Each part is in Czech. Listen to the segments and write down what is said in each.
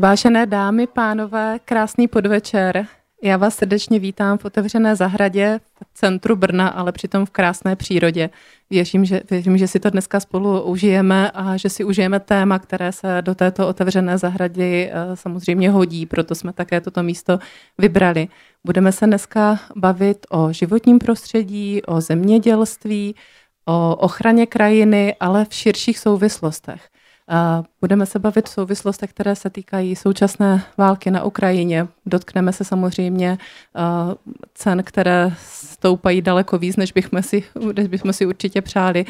Vážené dámy, pánové, krásný podvečer. Já vás srdečně vítám v otevřené zahradě v centru Brna, ale přitom v krásné přírodě. Věřím, že, věřím, že si to dneska spolu užijeme a že si užijeme téma, které se do této otevřené zahrady eh, samozřejmě hodí, proto jsme také toto místo vybrali. Budeme se dneska bavit o životním prostředí, o zemědělství, o ochraně krajiny, ale v širších souvislostech. Budeme se bavit v souvislostech, které se týkají současné války na Ukrajině. Dotkneme se samozřejmě cen, které stoupají daleko víc, než bychom si, než bychom si určitě přáli.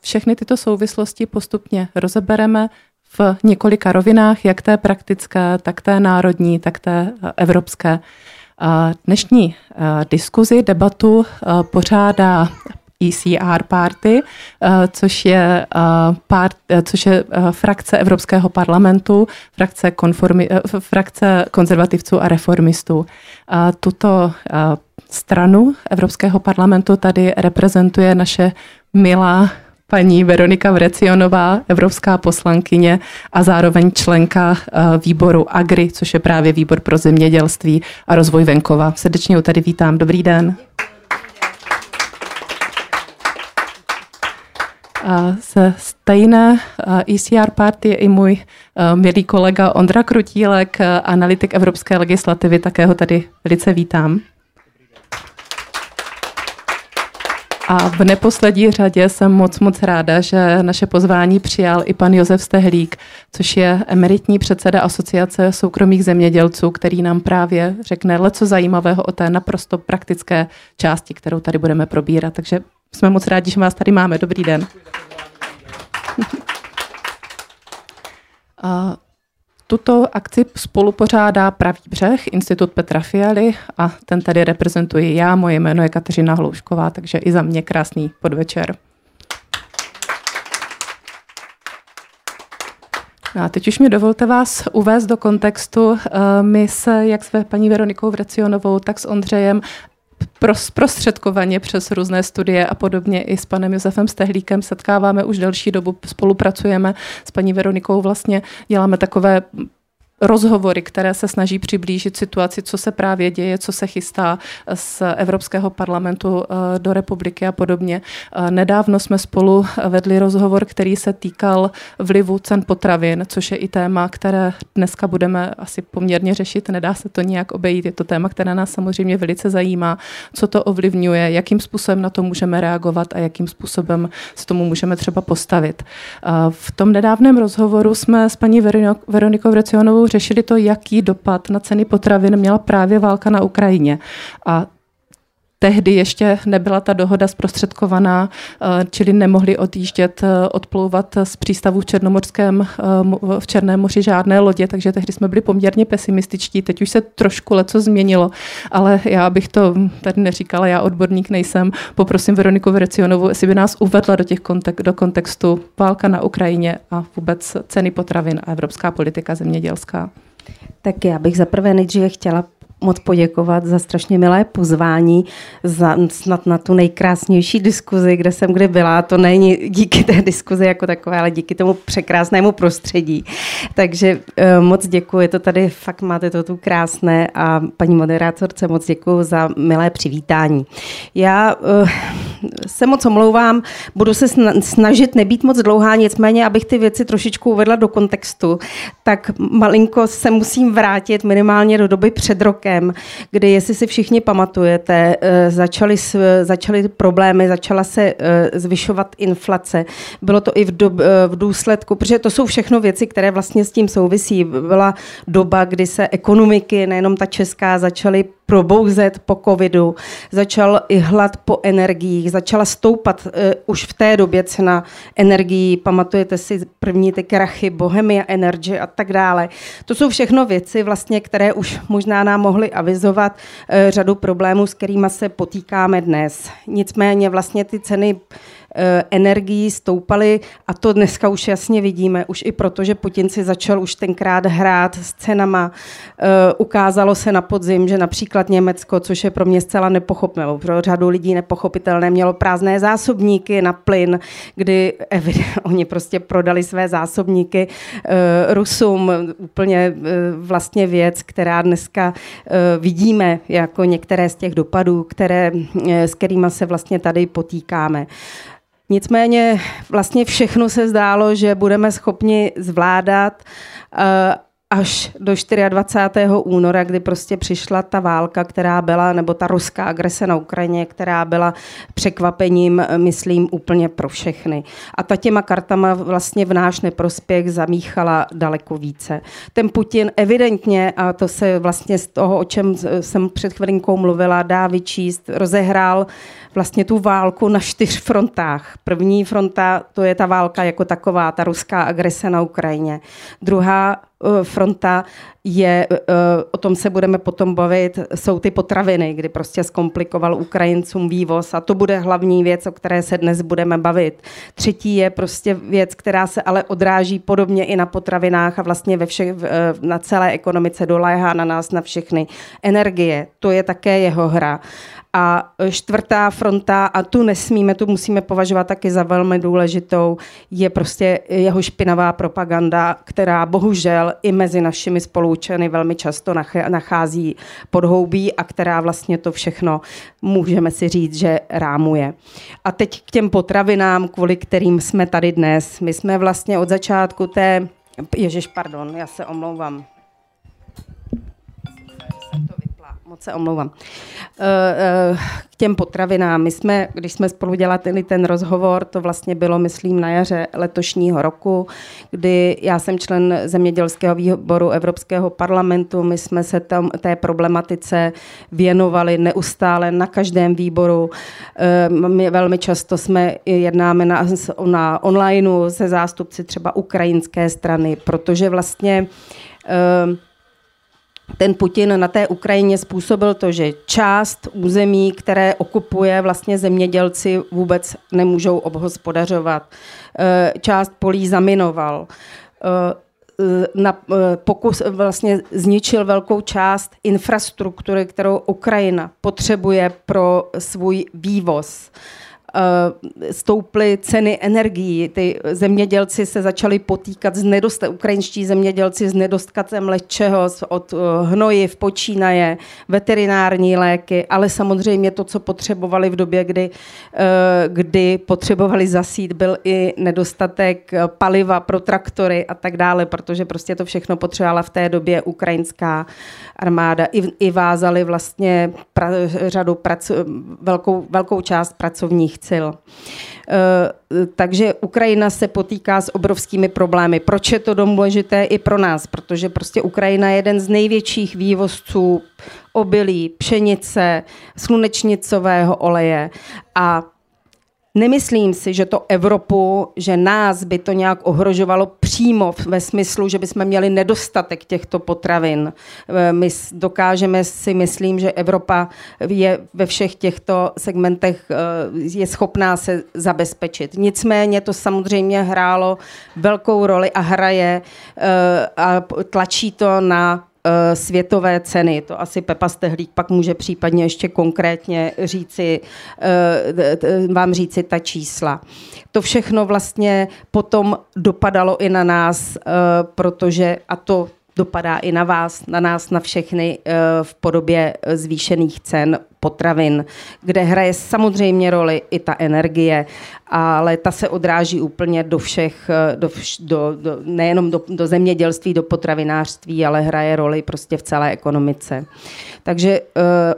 Všechny tyto souvislosti postupně rozebereme v několika rovinách, jak té praktické, tak té národní, tak té evropské. Dnešní diskuzi, debatu pořádá ECR Party, eh, což je, eh, part, eh, což je frakce Evropského parlamentu, frakce, konformi, frakce konzervativců a reformistů. Tuto stranu Evropského parlamentu tady reprezentuje naše milá paní Veronika Vrecionová, evropská poslankyně a zároveň členka výboru AGRI, což je právě výbor pro zemědělství a rozvoj venkova. Srdečně ho tady vítám. Dobrý den. Se stejné ECR party je i můj milý kolega Ondra Krutílek, analytik evropské legislativy, také ho tady velice vítám. A v neposlední řadě jsem moc, moc ráda, že naše pozvání přijal i pan Josef Stehlík, což je emeritní předseda Asociace soukromých zemědělců, který nám právě řekne leco zajímavého o té naprosto praktické části, kterou tady budeme probírat. Takže jsme moc rádi, že vás tady máme. Dobrý den. Tuto akci spolupořádá Pravý břeh, Institut Petra Fialy a ten tady reprezentuji já, moje jméno je Kateřina Hloušková, takže i za mě krásný podvečer. A teď už mi dovolte vás uvést do kontextu. My se, jak s paní Veronikou Vrecionovou, tak s Ondřejem prostředkovaně přes různé studie a podobně i s panem Josefem Stehlíkem. Setkáváme už delší dobu, spolupracujeme s paní Veronikou, vlastně děláme takové rozhovory, které se snaží přiblížit situaci, co se právě děje, co se chystá z Evropského parlamentu eh, do republiky a podobně. Eh, nedávno jsme spolu vedli rozhovor, který se týkal vlivu cen potravin, což je i téma, které dneska budeme asi poměrně řešit. Nedá se to nijak obejít. Je to téma, které nás samozřejmě velice zajímá, co to ovlivňuje, jakým způsobem na to můžeme reagovat a jakým způsobem se tomu můžeme třeba postavit. Eh, v tom nedávném rozhovoru jsme s paní Veronikou Vrecionovou řešili to, jaký dopad na ceny potravin měla právě válka na Ukrajině. A tehdy ještě nebyla ta dohoda zprostředkovaná, eh, čili nemohli odjíždět, eh, odplouvat z přístavu v Černomorském, eh, v Černém moři žádné lodě, takže tehdy jsme byli poměrně pesimističtí. Teď už se trošku leco změnilo, ale já bych to tady neříkala, já odborník nejsem. Poprosím Veroniku Vrecionovu, jestli by nás uvedla do, těch kontek- do kontextu válka na Ukrajině a vůbec ceny potravin a evropská politika zemědělská. Tak já bych zaprvé nejdříve chtěla moc poděkovat za strašně milé pozvání, za snad na tu nejkrásnější diskuzi, kde jsem kdy byla. To není díky té diskuzi jako takové, ale díky tomu překrásnému prostředí. Takže uh, moc děkuji, to tady fakt máte to tu krásné a paní moderátorce moc děkuji za milé přivítání. Já uh, se moc omlouvám, budu se snažit nebýt moc dlouhá, nicméně, abych ty věci trošičku uvedla do kontextu, tak malinko se musím vrátit minimálně do doby před rokem, rokem, kdy, jestli si všichni pamatujete, eh, začaly, začaly problémy, začala se eh, zvyšovat inflace. Bylo to i v, do, eh, v důsledku, protože to jsou všechno věci, které vlastně s tím souvisí. Byla doba, kdy se ekonomiky, nejenom ta česká, začaly probouzet po covidu, začal i hlad po energiích, začala stoupat uh, už v té době cena energií, pamatujete si první ty krachy, Bohemia Energy a tak dále. To jsou všechno věci, vlastně, které už možná nám mohly avizovat uh, řadu problémů, s kterými se potýkáme dnes. Nicméně vlastně ty ceny energií stoupaly a to dneska už jasně vidíme, už i proto, že Putin si začal už tenkrát hrát s cenama. Ukázalo se na podzim, že například Německo, což je pro mě zcela nepochopitelné, pro řadu lidí nepochopitelné, mělo prázdné zásobníky na plyn, kdy oni prostě prodali své zásobníky Rusům, úplně vlastně věc, která dneska vidíme jako některé z těch dopadů, které, s kterými se vlastně tady potýkáme. Nicméně vlastně všechno se zdálo, že budeme schopni zvládat až do 24. února, kdy prostě přišla ta válka, která byla, nebo ta ruská agrese na Ukrajině, která byla překvapením, myslím, úplně pro všechny. A ta těma kartama vlastně v náš neprospěch zamíchala daleko více. Ten Putin evidentně, a to se vlastně z toho, o čem jsem před chvilinkou mluvila, dá vyčíst, rozehrál vlastně tu válku na čtyř frontách. První fronta, to je ta válka jako taková, ta ruská agrese na Ukrajině. Druhá fronta je, eh, o tom se budeme potom bavit, jsou ty potraviny, kdy prostě zkomplikoval Ukrajincům vývoz a to bude hlavní věc, o které se dnes budeme bavit. Třetí je prostě věc, která se ale odráží podobně i na potravinách a vlastně ve všech, eh, na celé ekonomice doléhá na nás, na všechny. Energie, to je také jeho hra. A čtvrtá fronta, a tu nesmíme, tu musíme považovat taky za velmi důležitou, je prostě jeho špinavá propaganda, která bohužel i mezi našimi spolučeny velmi často nachází podhoubí a která vlastně to všechno můžeme si říct, že rámuje. A teď k těm potravinám, kvůli kterým jsme tady dnes. My jsme vlastně od začátku té Ježiš, pardon, já se omlouvám. Moc se omlouvám. Eh, eh, k těm potravinám. My jsme, když jsme spolu dělali ten rozhovor, to vlastně bylo, myslím, na jaře letošního roku, kdy já jsem člen zemědělského výboru Evropského parlamentu. My jsme se tam té problematice věnovali neustále na každém výboru. Eh, my velmi často jsme jednáme na, na onlineu se zástupci třeba ukrajinské strany, protože vlastně ten Putin na té Ukrajině způsobil to, že část území, které okupuje vlastně zemědělci, vůbec nemůžou obhospodařovat. Eh, část polí zaminoval. Eh, na eh, pokus vlastně zničil velkou část infrastruktury, kterou Ukrajina potřebuje pro svůj vývoz. Eh, stouply ceny energií. Ty zemědělci se začali potýkat s nedostatkem, ukrajinští zemědělci s nedostatkem lečeho, od eh, hnojiv počínaje, veterinární léky, ale samozřejmě to, co potřebovali v době, kdy, eh, kdy potřebovali zasít, byl i nedostatek paliva pro traktory a tak dále, protože prostě to všechno potřebovala v té době ukrajinská armáda. I, i vázali vlastně pra, řadu prac, velkou, velkou část pracovních sil. Eh, takže Ukrajina se potýká s obrovskými problémy. Proč je to důležité i pro nás? Protože prostě Ukrajina je jeden z největších vývozců obilí, pšenice, slunečnicového oleje a Nemyslím si, že to Evropu, že nás by to nějak ohrožovalo přímo ve smyslu, že bychom měli nedostatek těchto potravin. Eh, my dokážeme si, myslím, že Evropa je ve všech těchto segmentech eh, je schopná se zabezpečit. Nicméně to samozřejmě hrálo velkou roli a hraje eh, a tlačí to na světové ceny. To asi Pepa Stehlík pak může případně ještě konkrétně říci, eh, vám říci ta čísla. To všechno vlastně potom dopadalo i na nás, eh, protože, a to dopadá i na vás, na nás, na všechny v podobě zvýšených cen potravin, kde hraje samozřejmě roli i ta energie, ale ta se odráží úplně do všech, do, do, do, nejenom do, do zemědělství, do potravinářství, ale hraje roli prostě v celé ekonomice. Takže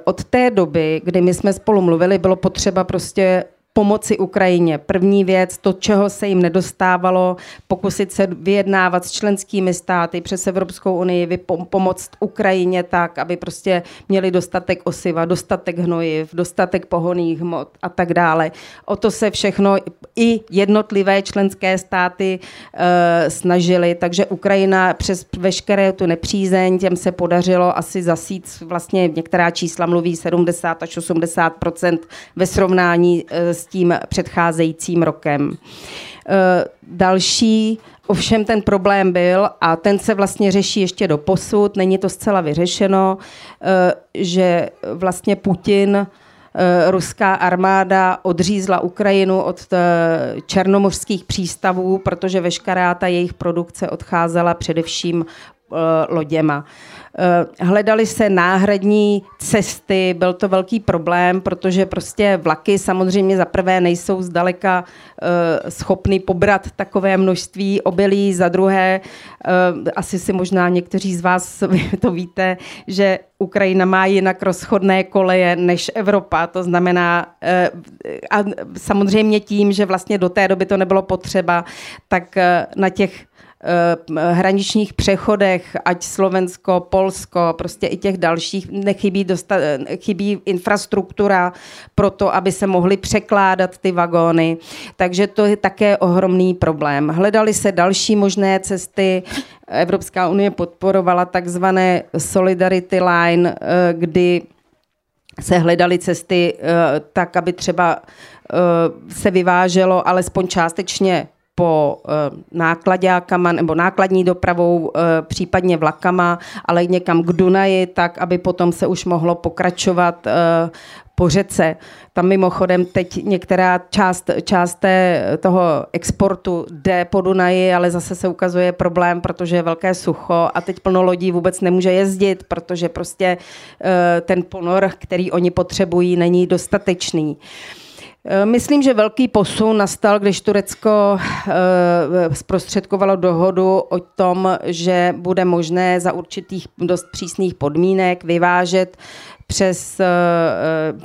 od té doby, kdy my jsme spolu mluvili, bylo potřeba prostě pomoci Ukrajině. První věc, to, čeho se jim nedostávalo, pokusit se vyjednávat s členskými státy přes Evropskou unii, pomoct Ukrajině tak, aby prostě měli dostatek osiva, dostatek hnojiv, dostatek pohoných hmot a tak dále. O to se všechno i jednotlivé členské státy e, snažili, takže Ukrajina přes veškeré tu nepřízeň, těm se podařilo asi zasít, vlastně některá čísla mluví 70 až 80% ve srovnání e, s s tím předcházejícím rokem. Další Ovšem ten problém byl, a ten se vlastně řeší ještě do posud, není to zcela vyřešeno, že vlastně Putin Eh, ruská armáda odřízla Ukrajinu od černomořských přístavů, protože veškerá ta jejich produkce odcházela především loděma. Hledali se náhradní cesty, byl to velký problém, protože prostě vlaky samozřejmě za prvé nejsou zdaleka schopny pobrat takové množství obilí, za druhé, asi si možná někteří z vás to víte, že Ukrajina má jinak rozchodné koleje než Evropa, to znamená, eh, a samozřejmě tím, že vlastně do té doby to nebylo potřeba, tak eh, na těch eh, hraničních přechodech, ať Slovensko, Polsko, prostě i těch dalších, nechybí dosta, chybí infrastruktura pro to, aby se mohly překládat ty vagóny. Takže to je také ohromný problém. Hledali se další možné cesty, Evropská unie podporovala takzvané Solidarity Line, eh, kdy se hledaly cesty eh, tak, aby třeba eh, se vyváželo alespoň částečně po nákladákama nebo nákladní dopravou, případně vlakama, ale někam k Dunaji, tak aby potom se už mohlo pokračovat po řece. Tam mimochodem teď některá část, část té, toho exportu jde po Dunaji, ale zase se ukazuje problém, protože je velké sucho a teď plno lodí vůbec nemůže jezdit, protože prostě eh, ten ponor, který oni potřebují, není dostatečný. Eh, myslím, že velký posun nastal, když Turecko eh, zprostředkovalo dohodu o tom, že bude možné za určitých dost přísných podmínek vyvážet přes, eh,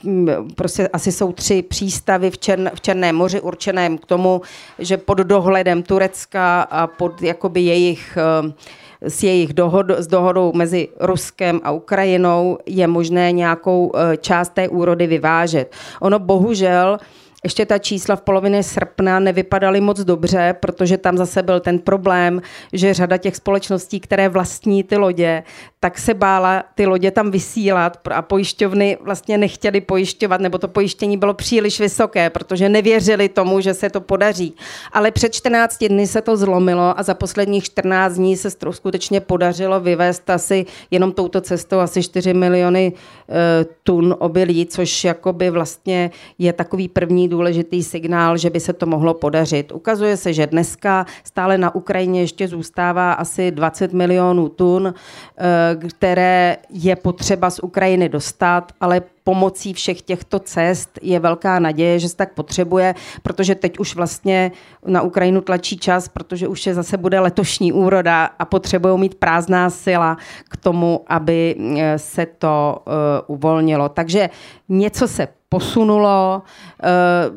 eh, prostě asi jsou tři přístavy v, Čern, v Černém moři určeném k tomu, že pod dohledem Turecka a pod jakoby jejich eh, s jejich dohod, s dohodou mezi Ruskem a Ukrajinou je možné nějakou část té úrody vyvážet. Ono bohužel ještě ta čísla v polovině srpna nevypadaly moc dobře, protože tam zase byl ten problém, že řada těch společností, které vlastní ty lodě, tak se bála ty lodě tam vysílat a pojišťovny vlastně nechtěly pojišťovat, nebo to pojištění bylo příliš vysoké, protože nevěřili tomu, že se to podaří. Ale před 14 dny se to zlomilo a za posledních 14 dní se skutečně podařilo vyvést asi jenom touto cestou asi 4 miliony e, tun obilí, což jakoby vlastně je takový první důležitý signál, že by se to mohlo podařit. Ukazuje se, že dneska stále na Ukrajině ještě zůstává asi 20 milionů tun, eh, které je potřeba z Ukrajiny dostat, ale pomocí všech těchto cest je velká naděje, že se tak potřebuje, protože teď už vlastně na Ukrajinu tlačí čas, protože už je zase bude letošní úroda a potřebují mít prázdná sila k tomu, aby eh, se to uh, uvolnilo. Takže něco se posunulo. Eh,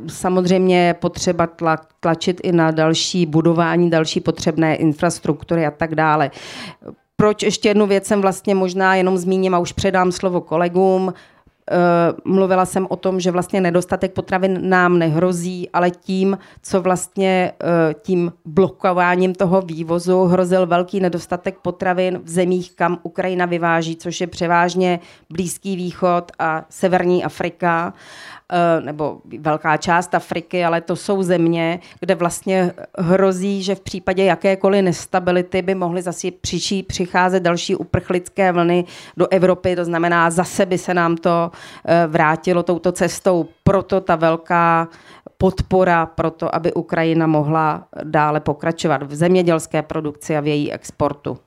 samozřejmě je potřeba tlačit i na další budování, další potřebné infrastruktury a tak dále. Proč ještě jednu věc jsem vlastně možná jenom zmíním a už předám slovo kolegům. Eh, mluvila jsem o tom, že vlastně nedostatek potravin nám nehrozí, ale tím, co vlastně eh, tím blokováním toho vývozu hrozil velký nedostatek potravin v zemích, kam Ukrajina vyváží, což je převážně Blízký východ a Severní Afrika. Eh, nebo velká část Afriky, ale to jsou země, kde vlastně hrozí, že v případě jakékoliv nestability by mohly zase přiší, přicházet další uprchlické vlny do Evropy, to znamená, zase by se nám to eh, vrátilo touto cestou. Proto ta velká podpora pro to, aby Ukrajina mohla dále pokračovat v zemědělské produkci a v její exportu.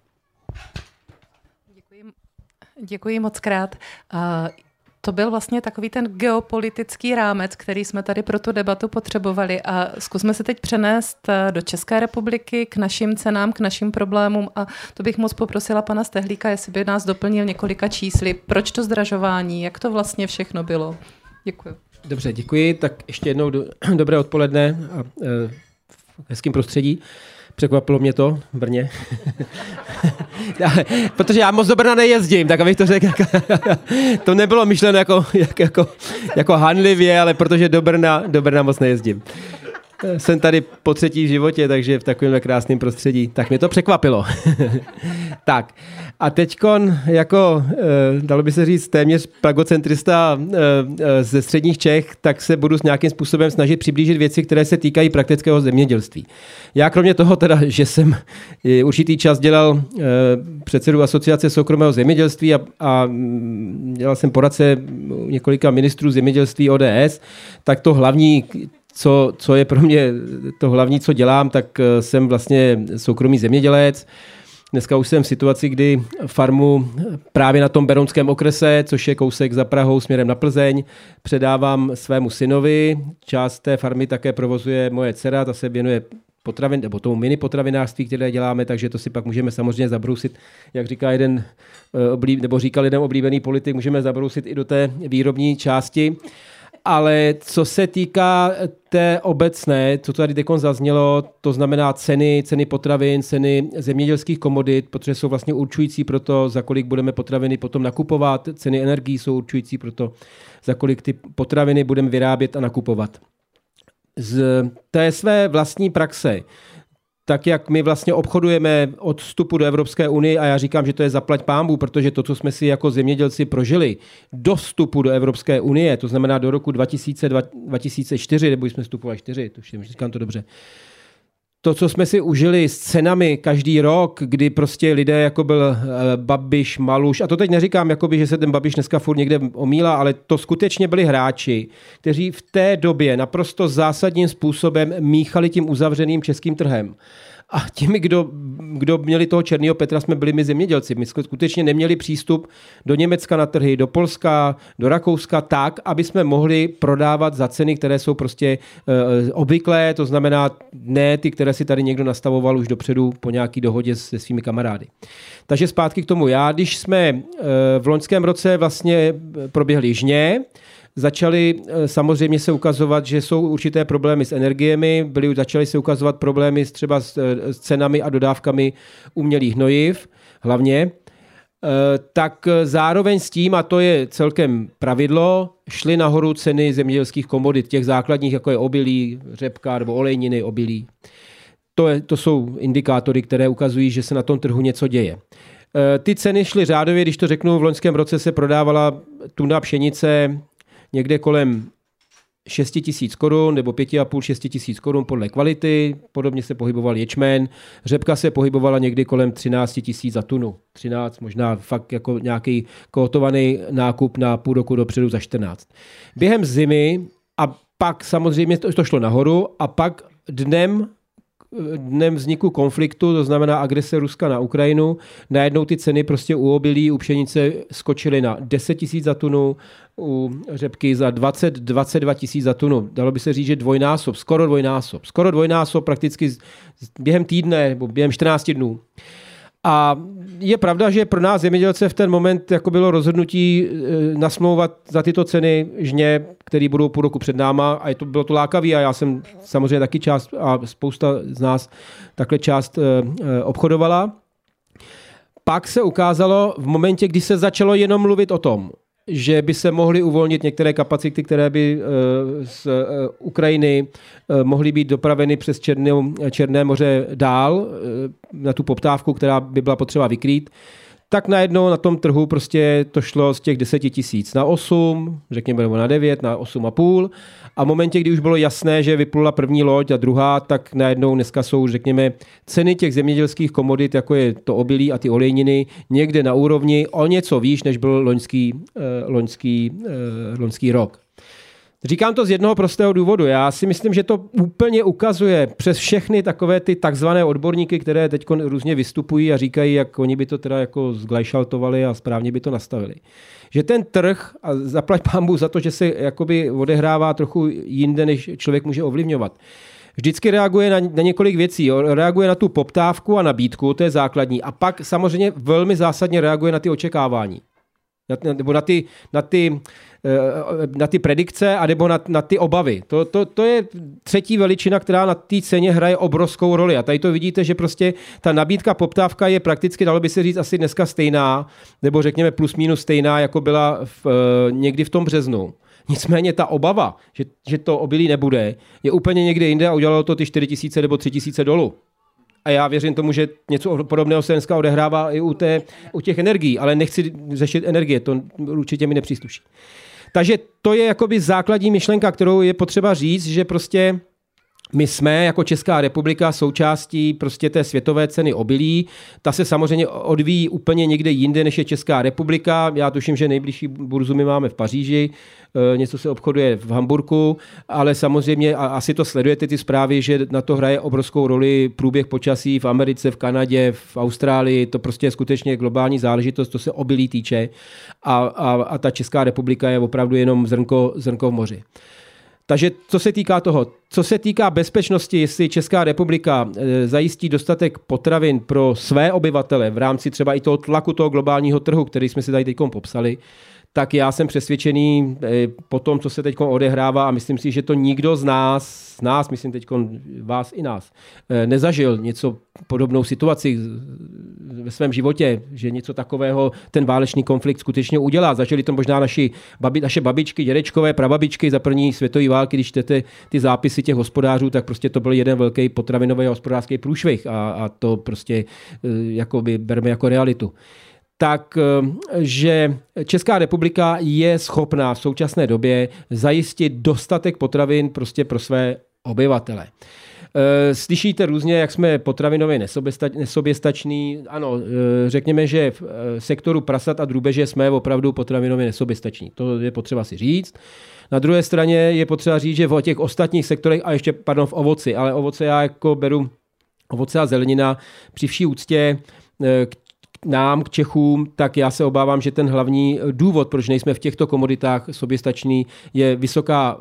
Děkuji, děkuji moc krát. To byl vlastně takový ten geopolitický rámec, který jsme tady pro tu debatu potřebovali a zkusme se teď přenést eh, do České republiky k našim cenám, k našim problémům a to bych moc poprosila pana Stehlíka, jestli by nás doplnil několika čísly. Proč to zdražování, jak to vlastně všechno bylo? Děkuji. Dobře, děkuji. Tak ještě jednou do, dobré odpoledne a e, v hezkým prostředí. Překvapilo mě to v Brně. Protože já moc do Brna nejezdím, tak abych to řekl. to nebylo myšleno jako, jako, jako, jako hanlivě, ale protože do Brna, do Brna moc nejezdím. Jsem tady po třetí v životě, takže v takovém krásném prostředí. Tak mě to překvapilo. tak, A teďkon, jako dalo by se říct, téměř plagocentrista ze středních Čech, tak se budu s nějakým způsobem snažit přiblížit věci, které se týkají praktického zemědělství. Já kromě toho teda, že jsem určitý čas dělal předsedu asociace soukromého zemědělství a, a dělal jsem poradce několika ministrů zemědělství ODS, tak to hlavní, co, co je pro mě to hlavní, co dělám, tak eh, jsem vlastně soukromý zemědělec. Dneska už jsem v situaci, kdy farmu právě na tom Berounském okrese, což je kousek za Prahou směrem na Plzeň, předávám svému synovi. Část té farmy také provozuje moje dcera, ta se věnuje potravin, nebo tomu mini potravinářství, které děláme, takže to si pak můžeme samozřejmě zabrousit, jak říká jeden, eh, nebo říkal jeden oblíbený politik, můžeme zabrousit i do té výrobní části. Ale co se týká té obecné, co tady teď zaznělo, to znamená ceny, ceny potravin, ceny zemědělských komodit, protože jsou vlastně určující pro to, za kolik budeme potraviny potom nakupovat. Ceny energií jsou určující pro to, za kolik ty potraviny budeme vyrábět a nakupovat. Z té své vlastní praxe tak jak my vlastně obchodujeme od vstupu do Evropské unie a já říkám, že to je zaplať pámbu, protože to, co jsme si jako zemědělci prožili do vstupu do Evropské unie, to znamená do roku 2000, 2004, nebo jsme vstupovali 4, to říkám to dobře, to, co jsme si užili s cenami každý rok, kdy prostě lidé jako byl uh, Babiš, Maluš, a to teď neříkám, jakoby, že se ten Babiš dneska furt někde omílá, ale to skutečně byli hráči, kteří v té době naprosto zásadním způsobem míchali tím uzavřeným českým trhem. A těmi, kdo, kdo měli toho černého Petra, jsme byli my zemědělci. My skutečně neměli přístup do Německa na trhy, do Polska, do Rakouska tak, aby jsme mohli prodávat za ceny, které jsou prostě uh, obvyklé, to znamená ne ty, které si tady někdo nastavoval už dopředu po nějaký dohodě se svými kamarády. Takže zpátky k tomu. Já, když jsme uh, v loňském roce vlastně proběhli žně, Začaly eh, samozřejmě se ukazovat, že jsou určité problémy s energiemi, byly, začaly se ukazovat problémy s třeba s, eh, s cenami a dodávkami umělých hnojiv, hlavně. Eh, tak zároveň s tím, a to je celkem pravidlo, šly nahoru ceny zemědělských komodit, těch základních, jako je obilí, řepka nebo olejniny, obilí. To, je, to jsou indikátory, které ukazují, že se na tom trhu něco děje. Ty ceny šly řádově, když to řeknu, v loňském roce se prodávala tuna pšenice někde kolem 6 tisíc korun nebo 5,5-6 tisíc korun podle kvality. Podobně se pohyboval ječmen. Řepka se pohybovala někdy kolem 13 tisíc za tunu. 13, možná fakt jako nějaký kotovaný nákup na půl roku dopředu za 14. Během zimy a pak samozřejmě to, to šlo nahoru a pak dnem dnem vzniku konfliktu, to znamená agrese Ruska na Ukrajinu, najednou ty ceny prostě u obilí, u pšenice skočily na 10 tisíc za tunu, u řepky za 20, 22 tisíc za tunu. Dalo by se říct, že dvojnásob, skoro dvojnásob. Skoro dvojnásob prakticky během týdne nebo během 14 dnů. A je pravda, že pro nás zemědělce v ten moment jako bylo rozhodnutí e, nasmlouvat za tyto ceny žně, které budou půl roku před náma a je to, bylo to lákavý a já jsem samozřejmě taky část a spousta z nás takhle část e, e, obchodovala. Pak se ukázalo v momentě, kdy se začalo jenom mluvit o tom, že by se mohly uvolnit některé kapacity, které by eh, z eh, Ukrajiny eh, mohly být dopraveny přes Černé, Černé moře dál na tu poptávku, která by byla potřeba vykrýt tak najednou na tom trhu prostě to šlo z těch 10 tisíc na 8, řekněme nebo na 9, na 8 a. A v momentě, kdy už bylo jasné, že vyplula první loď a druhá, tak najednou dneska jsou, řekněme, ceny těch zemědělských komodit, jako je to obilí a ty olejniny, někde na úrovni o něco výš, než byl loňský, eh, loňský, eh, loňský rok. Říkám to z jednoho prostého důvodu. Já si myslím, že to úplně ukazuje přes všechny takové ty takzvané odborníky, které teď různě vystupují a říkají, jak oni by to teda jako zglajšaltovali a správně by to nastavili. Že ten trh, a zaplať pámbu za to, že se jakoby odehrává trochu jinde, než člověk může ovlivňovat, vždycky reaguje na, na několik věcí. Reaguje na tu poptávku a nabídku, to je základní. A pak samozřejmě velmi zásadně reaguje na ty očekávání. Nebo na ty, na ty Eh, na ty predikce a nebo na, na ty obavy. To, to, to je třetí veličina, která na té ceně hraje obrovskou roli. A tady to vidíte, že prostě ta nabídka, poptávka je prakticky, dalo by se říct, asi dneska stejná, nebo řekněme plus minus stejná, jako byla v, eh, někdy v tom březnu. Nicméně ta obava, že, že to obilí nebude, je úplně někde jinde a udělalo to ty 4 tisíce nebo 3 tisíce dolů. A já věřím tomu, že něco podobného se dneska odehrává i u, té, u těch energií, ale nechci řešit energie, to určitě mi nepřísluší. Takže to je jakoby základní myšlenka, kterou je potřeba říct, že prostě my jsme jako Česká republika součástí prostě té světové ceny obilí. Ta se samozřejmě odvíjí úplně někde jinde, než je Česká republika. Já tuším, že nejbližší burzu my máme v Paříži, e, něco se obchoduje v Hamburgu, ale samozřejmě, a asi to sledujete ty zprávy, že na to hraje obrovskou roli průběh počasí v Americe, v Kanadě, v Austrálii. To prostě je skutečně globální záležitost, to se obilí týče. A, a, a ta Česká republika je opravdu jenom zrnko, zrnko v moři. Takže co se týká toho, co se týká bezpečnosti, jestli Česká republika e, zajistí dostatek potravin pro své obyvatele v rámci třeba i toho tlaku toho globálního trhu, který jsme si tady teď popsali, tak já jsem přesvědčený eh, po tom, co se teď odehrává a myslím si, že to nikdo z nás, z nás, myslím teď vás i nás, eh, nezažil něco podobnou situaci ve svém životě, že něco takového ten válečný konflikt skutečně udělá. Zažili to možná naši, babi, naše babičky, dědečkové, prababičky za první světové války, když čtete ty zápisy těch hospodářů, tak prostě to byl jeden velký potravinový a hospodářský průšvih a, a to prostě eh, jakoby berme jako realitu tak eh, že Česká republika je schopná v současné době zajistit dostatek potravin prostě pro své obyvatele. Eh, slyšíte různě, jak jsme potravinově nesoběstační. Ano, eh, řekněme, že v sektoru prasat a drůbeže jsme opravdu potravinově nesoběstační. To je potřeba si říct. Na druhé straně je potřeba říct, že v těch ostatních sektorech, a ještě, pardon, v ovoci, ale ovoce já jako beru ovoce a zelenina při vší úctě k nám, k Čechům, tak já se obávám, že ten hlavní důvod, proč nejsme v těchto komoditách soběstační, je vysoká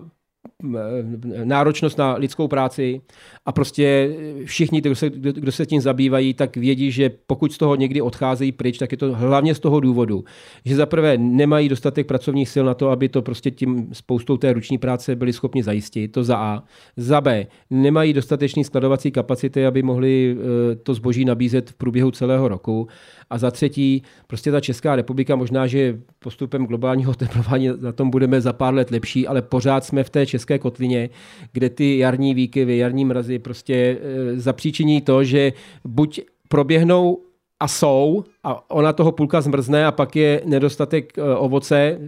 Eh, náročnost na lidskou práci a prostě všichni, kdo se, kdo se tím zabývají, tak vědí, že pokud z toho někdy odcházejí pryč, tak je to hlavně z toho důvodu, že za prvé nemají dostatek pracovních sil na to, aby to prostě tím spoustou té ruční práce byli schopni zajistit, to za A. Za B, nemají dostatečný skladovací kapacity, aby mohli eh, to zboží nabízet v průběhu celého roku. A za třetí, prostě ta Česká republika možná, že postupem globálního oteplování na tom budeme za pár let lepší, ale pořád jsme v té české kotlině, kde ty jarní výkyvy, jarní mrazy prostě e, zapříčiní to, že buď proběhnou a jsou, a ona toho půlka zmrzne a pak je nedostatek e, ovoce,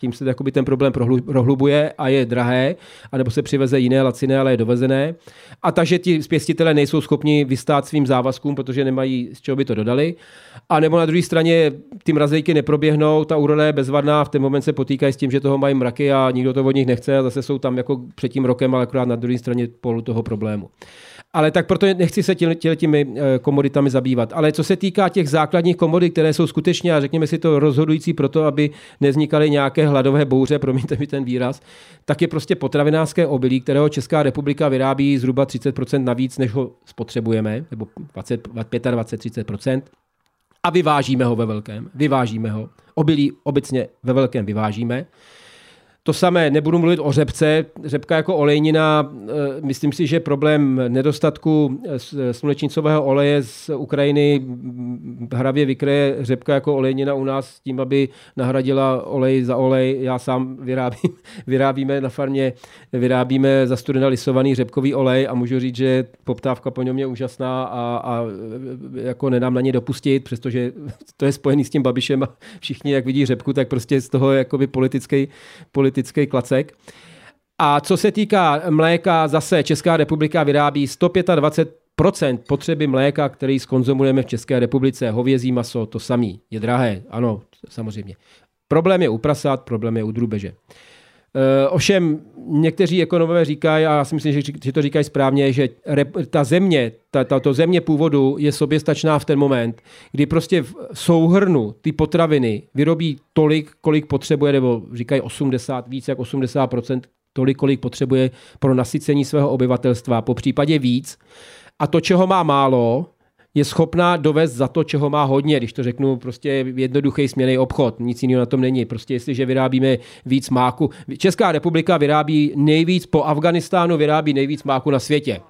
tím se jakoby ten problém prohlubuje a je drahé, anebo se přiveze jiné laciné, ale je dovezené. A takže ti pěstitele nejsou schopni vystát svým závazkům, protože nemají z čeho by to dodali. A nebo na druhé straně ty mrazejky neproběhnou, ta úroda je bezvadná, v ten moment se potýkají s tím, že toho mají mraky a nikdo to od nich nechce a zase jsou tam jako před tím rokem, ale akorát na druhé straně polu toho problému. Ale tak proto nechci se těmi eh, komoditami zabývat. Ale co se týká těch základních komodit, které jsou skutečně, a řekněme si to, rozhodující pro to, aby nevznikaly nějaké hladové bouře, promiňte mi ten výraz, tak je prostě potravinářské obilí, kterého Česká republika vyrábí zhruba 30% navíc, než ho spotřebujeme, nebo 20, 25, 30%. A vyvážíme ho ve velkém. Vyvážíme ho. Obilí obecně ve velkém vyvážíme. To samé, nebudu mluvit o řepce. Řepka jako olejnina, eh, myslím si, že problém nedostatku eh, slunečnicového oleje z Ukrajiny hravě vykreje řepka jako olejnina u nás tím, aby nahradila olej za olej. Já sám vyrábím, vyrábíme na farmě, vyrábíme za studena lisovaný řepkový olej a můžu říct, že poptávka po něm je úžasná a, a jako nedám na ně dopustit, přestože to je spojený s tím Babišem a všichni, jak vidí řepku, tak prostě z toho jakoby politický, politický politický klacek. A co se týká mléka, zase Česká republika vyrábí 125 procent potřeby mléka, který skonzumujeme v České republice, hovězí maso, to samý. Je drahé, ano, samozřejmě. Problém je u problém je u drubeže. Eh, ovšem, někteří ekonomové říkají, a já si myslím, že, to říkají správně, že ta země, ta, tato země původu je soběstačná v ten moment, kdy prostě v souhrnu ty potraviny vyrobí tolik, kolik potřebuje, nebo říkají 80, víc jak 80%, tolik, kolik potřebuje pro nasycení svého obyvatelstva, po případě víc. A to, čeho má málo, je schopná dovést za to, čeho má hodně, když to řeknu prostě jednoduchý směný obchod. Nic jiného na tom není. Prostě jestliže vyrábíme víc máku. Česká republika vyrábí nejvíc po Afganistánu, vyrábí nejvíc máku na světě.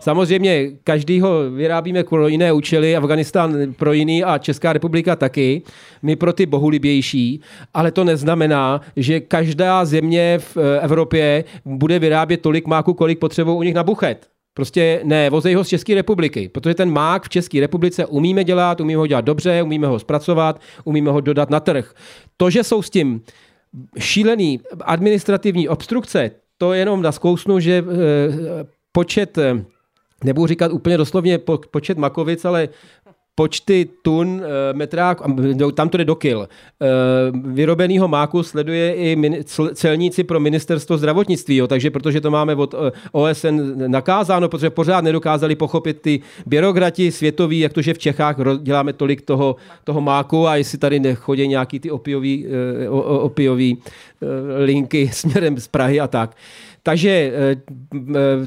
Samozřejmě každý ho vyrábíme pro jiné účely, Afganistán pro jiný a Česká republika taky, my pro ty bohulibější, ale to neznamená, že každá země v Evropě bude vyrábět tolik máku, kolik potřebují u nich na buchet. Prostě ne, vozej ho z České republiky, protože ten mák v České republice umíme dělat, umíme ho dělat dobře, umíme ho zpracovat, umíme ho dodat na trh. To, že jsou s tím šílený administrativní obstrukce, to jenom na zkousnu, že e, počet, eh, nebudu říkat úplně doslovně po, počet makovic, ale počty tun e, metrák, tam to jde do kil, e, vyrobeného máku sleduje i celníci pro ministerstvo zdravotnictví, jo, takže protože to máme od OSN nakázáno, protože pořád nedokázali pochopit ty byrokrati světoví, jak to, že v Čechách děláme tolik toho, toho máku a jestli tady nechodí nějaký ty opiový, opiový linky směrem z Prahy a tak. Takže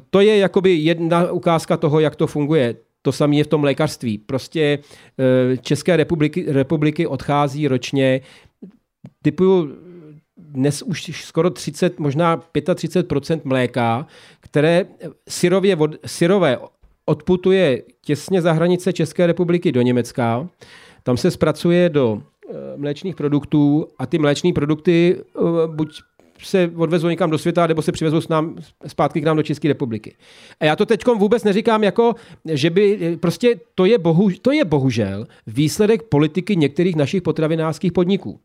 to je jakoby jedna ukázka toho, jak to funguje. To samé je v tom lékařství. Prostě eh, České republiky, republiky odchází ročně typu dnes už skoro 30, možná 35% mléka, které syrově, syrové odputuje těsně za hranice České republiky do Německa. Tam se zpracuje do eh, mléčných produktů a ty mléčné produkty eh, buď se odvezou někam do světa, nebo se přivezou s nám, zpátky k nám do České republiky. A já to teď vůbec neříkám jako, že by, prostě to je, bohu, to je bohužel výsledek politiky některých našich potravinářských podniků.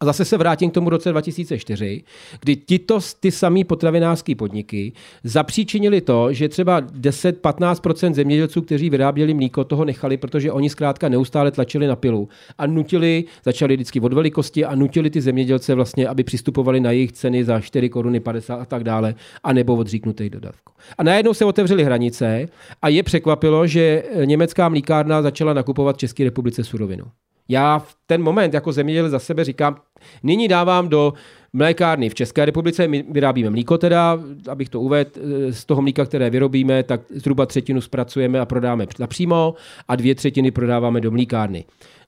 A zase se vrátím k tomu roce 2004, kdy tito ty samý potravinářské podniky zapříčinili to, že třeba 10-15% zemědělců, kteří vyráběli mlíko, toho nechali, protože oni zkrátka neustále tlačili na pilu a nutili, začali vždycky od velikosti a nutili ty zemědělce vlastně, aby přistupovali na jejich ceny za 4 koruny 50 a tak dále, a nebo odříknutý dodavku. A najednou se otevřely hranice a je překvapilo, že německá mlíkárna začala nakupovat v České republice surovinu. Já v ten moment jako zemědělec za sebe říkám, nyní dávám do mlékárny v České republice, my vyrábíme mlíko teda, abych to uvedl, z toho mlíka, které vyrobíme, tak zhruba třetinu zpracujeme a prodáme napřímo a dvě třetiny prodáváme do mlíkárny.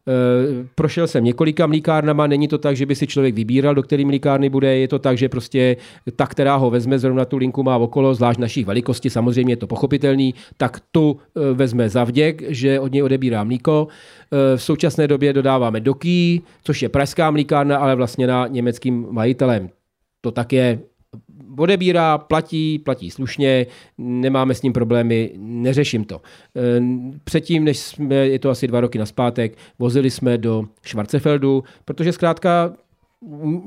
Eh, prošel jsem několika mlíkárnama, není to tak, že by si člověk vybíral, do které mlíkárny bude, je to tak, že prostě ta, která ho vezme, zrovna tu linku má okolo, zvlášť našich velikosti, samozřejmě je to pochopitelný, tak tu eh, vezme zavděk, že od něj odebírá mlíko. Eh, v současné době dodáváme do Ký, což je pražská mlíkárna, ale vlastně na německým majitelem. To tak je odebírá, platí, platí slušně, nemáme s ním problémy, neřeším to. E, předtím, než jsme, je to asi dva roky naspátek, vozili jsme do Schwarzefeldu, protože zkrátka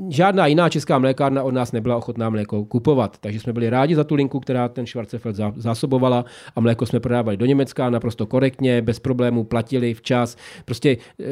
žádná jiná česká mlékárna od nás nebyla ochotná mléko kupovat. Takže jsme byli rádi za tu linku, která ten Schwarzefeld zásobovala a mléko jsme prodávali do Německa naprosto korektně, bez problémů, platili včas. Prostě eh,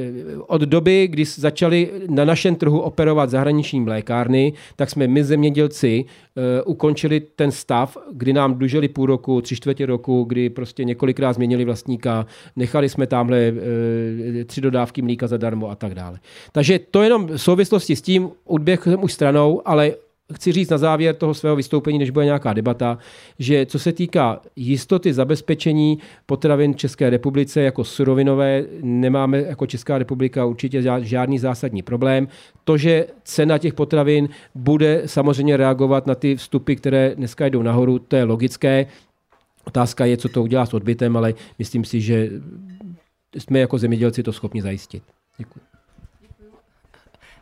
od doby, kdy začali na našem trhu operovat zahraniční mlékárny, tak jsme my zemědělci Eh, ukončili ten stav, kdy nám dlužili půl roku, tři čtvrtě roku, kdy prostě několikrát změnili vlastníka, nechali jsme tamhle e, tři dodávky mlíka zadarmo a tak dále. Takže to jenom v souvislosti s tím odběh už stranou, ale chci říct na závěr toho svého vystoupení, než bude nějaká debata, že co se týká jistoty zabezpečení potravin České republice jako surovinové, nemáme jako Česká republika určitě žádný zásadní problém. To, že cena těch potravin bude samozřejmě reagovat na ty vstupy, které dneska jdou nahoru, to je logické. Otázka je, co to udělá s odbytem, ale myslím si, že jsme jako zemědělci to schopni zajistit. Děkuji.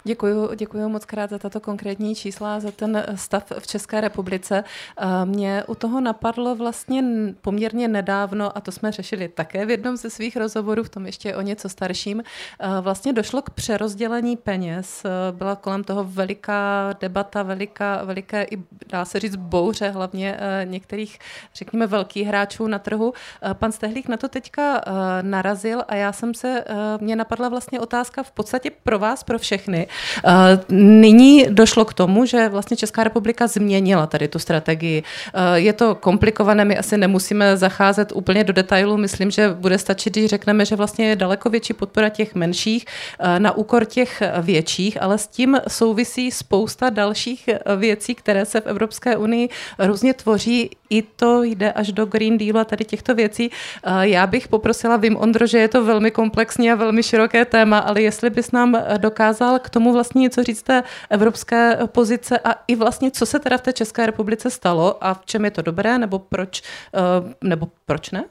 Děkuji, děkuji moc krát za tato konkrétní čísla, za ten stav v České republice. Eh, mě u toho napadlo vlastně poměrně nedávno, a to jsme řešili také v jednom ze svých rozhovorů, v tom ještě o něco starším, eh, vlastně došlo k přerozdělení peněz. Eh, byla kolem toho veliká debata, veliká, veliké i dá se říct bouře, hlavně některých, řekněme, velkých hráčů na trhu. Pan Stehlík na to teďka narazil a já jsem se, mě napadla vlastně otázka v podstatě pro vás, pro všechny. Eh, nyní došlo k tomu, že vlastně Česká republika změnila tady tu strategii. Eh, je to komplikované, my asi nemusíme zacházet úplně do detailu. Myslím, že bude stačit, když řekneme, že vlastně je daleko větší podpora těch menších eh, na úkor těch větších, ale s tím souvisí spousta dalších věcí, které se v Evropské unii různě tvoří. I to jde až do Green Dealu a tady těchto věcí. Já bych poprosila, vím, Ondro, že je to velmi komplexní a velmi široké téma, ale jestli bys nám dokázal k tomu tomu vlastně něco říct té evropské pozice a i vlastně, co se teda v té České republice stalo a v čem je to dobré, nebo proč, eh, nebo proč ne?